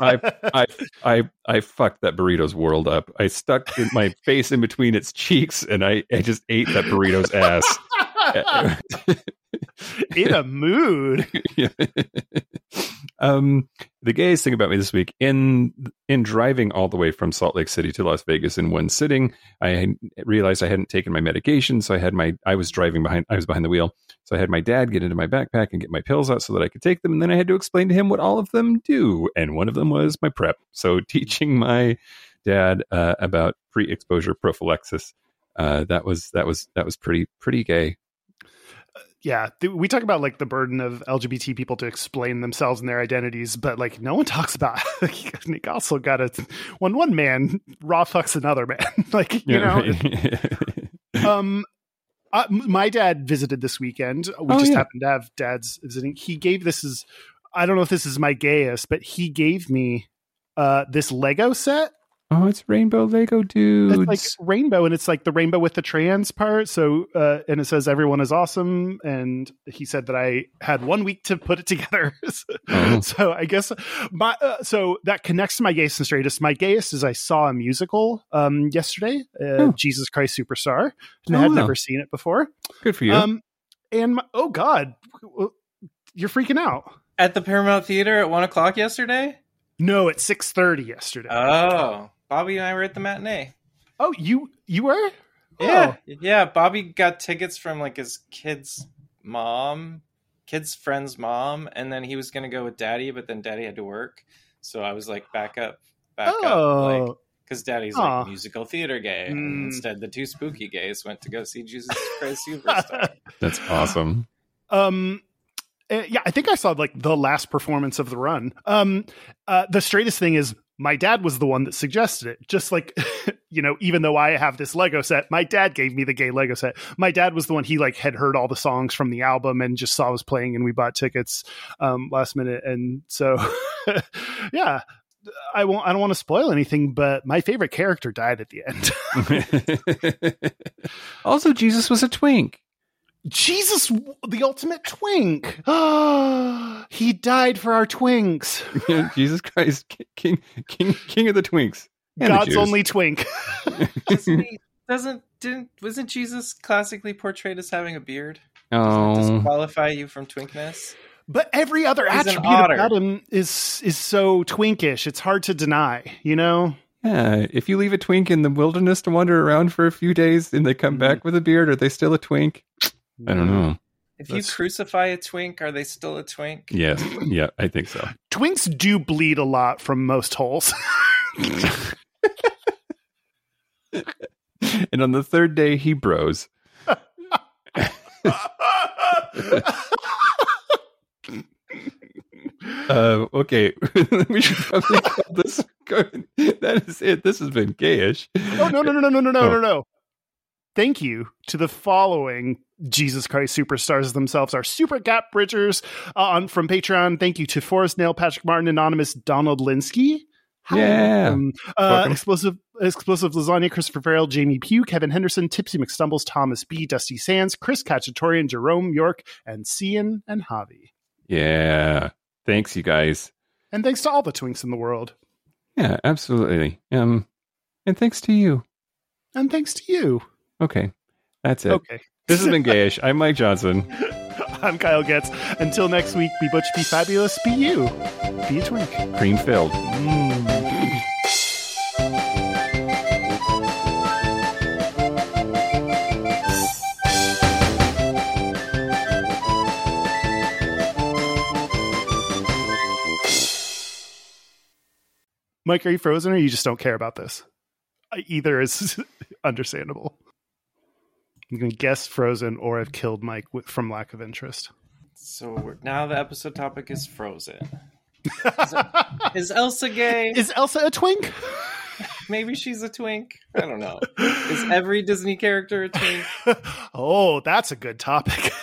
I I I I fucked that burrito's world up. I stuck my face in between its cheeks, and I, I just ate that burrito's ass. in a mood. Um, the gayest thing about me this week in in driving all the way from Salt Lake City to Las Vegas in one sitting, I realized I hadn't taken my medication, so I had my I was driving behind I was behind the wheel, so I had my dad get into my backpack and get my pills out so that I could take them, and then I had to explain to him what all of them do, and one of them was my PrEP. So teaching my dad uh, about pre-exposure prophylaxis. Uh, that was that was that was pretty pretty gay. Yeah, th- we talk about like the burden of LGBT people to explain themselves and their identities, but like no one talks about. Nick also got a when one man raw fucks another man, like you know. um, uh, my dad visited this weekend. We Oh, just yeah. happened to have dads visiting. He gave this is I don't know if this is my gayest, but he gave me uh this Lego set Oh, it's Rainbow Lego dudes. It's like rainbow, and it's like the rainbow with the trans part. So, uh, and it says everyone is awesome. And he said that I had one week to put it together. Oh. So I guess my uh, so that connects to my gayest and straightest. My gayest is I saw a musical um yesterday, uh, Oh. Jesus Christ Superstar, and I Oh, had wow. never seen it before. Good for you. Um, and my, oh god, you're freaking out. At the Paramount Theater at one o'clock yesterday. No, at six thirty yesterday. Oh, Bobby and I were at the matinee. oh, you you were? Yeah, yeah. Bobby got tickets from like his kid's mom, kid's friend's mom, and then he was gonna go with Daddy, but then Daddy had to work, so I was like, back up, back up, like Oh, because Daddy's Aw. like musical theater gay. Mm. Instead, the two spooky gays went to go see Jesus Christ Superstar. That's awesome. um uh, yeah i think i saw like the last performance of the run um uh the straightest thing is my dad was the one that suggested it just like you know even though i have this lego set my dad gave me the gay lego set my dad was the one he like had heard all the songs from the album and just saw us playing and we bought tickets um last minute and so yeah I won't. I don't want to spoil anything, but my favorite character died at the end. also, Jesus was a twink. Jesus, the ultimate twink. he died for our twinks. Jesus Christ, King, King, King of the Twinks. And the God's Jews. only twink. Doesn't he- doesn't didn't wasn't Jesus classically portrayed as having a beard? Doesn't that Oh, disqualify you from twinkness? But every other He's attribute otter. about him is is so twinkish. It's hard to deny. You know. yeah. If you leave a twink in the wilderness to wander around for a few days and they come Mhm. back with a beard, are they still a twink? I don't know. If you crucify a twink, are they still a twink? Yes. Yeah, I think so. Twinks do bleed a lot from most holes. And on the third day, he bros. Uh, okay, we should probably call this. That is it. This has been gayish. oh no no no no no no no Oh. no no! Thank you to the following Jesus Christ superstars themselves, are super gap bridgers uh, on from Patreon. Thank you to Forrest Nail, Patrick Martin, Anonymous, Donald Linsky. Hi. Yeah. Um, uh, explosive, explosive lasagna. Christopher Farrell, Jamie Pugh, Kevin Henderson, Tipsy McStumbles, Thomas B, Dusty Sands, Chris Cacciatorian, Jerome York, and Cian and Javi. Yeah. Thanks, you guys. And thanks to all the twinks in the world. Yeah, absolutely. Um, and thanks to you. And thanks to you. Okay, that's it. Okay. This has been gayish. I'm Mike Johnson. I'm Kyle Getz. Until next week, be butch, be fabulous, be you. Be a twink. Cream filled. Mm. Mike, are you frozen or you just don't care about this? Either is understandable. You can guess frozen or I've killed Mike from lack of interest. So we're, now the episode topic is Frozen. Is Elsa gay? Is Elsa a twink? Maybe she's a twink. I don't know. Is every Disney character a twink? oh, that's a good topic.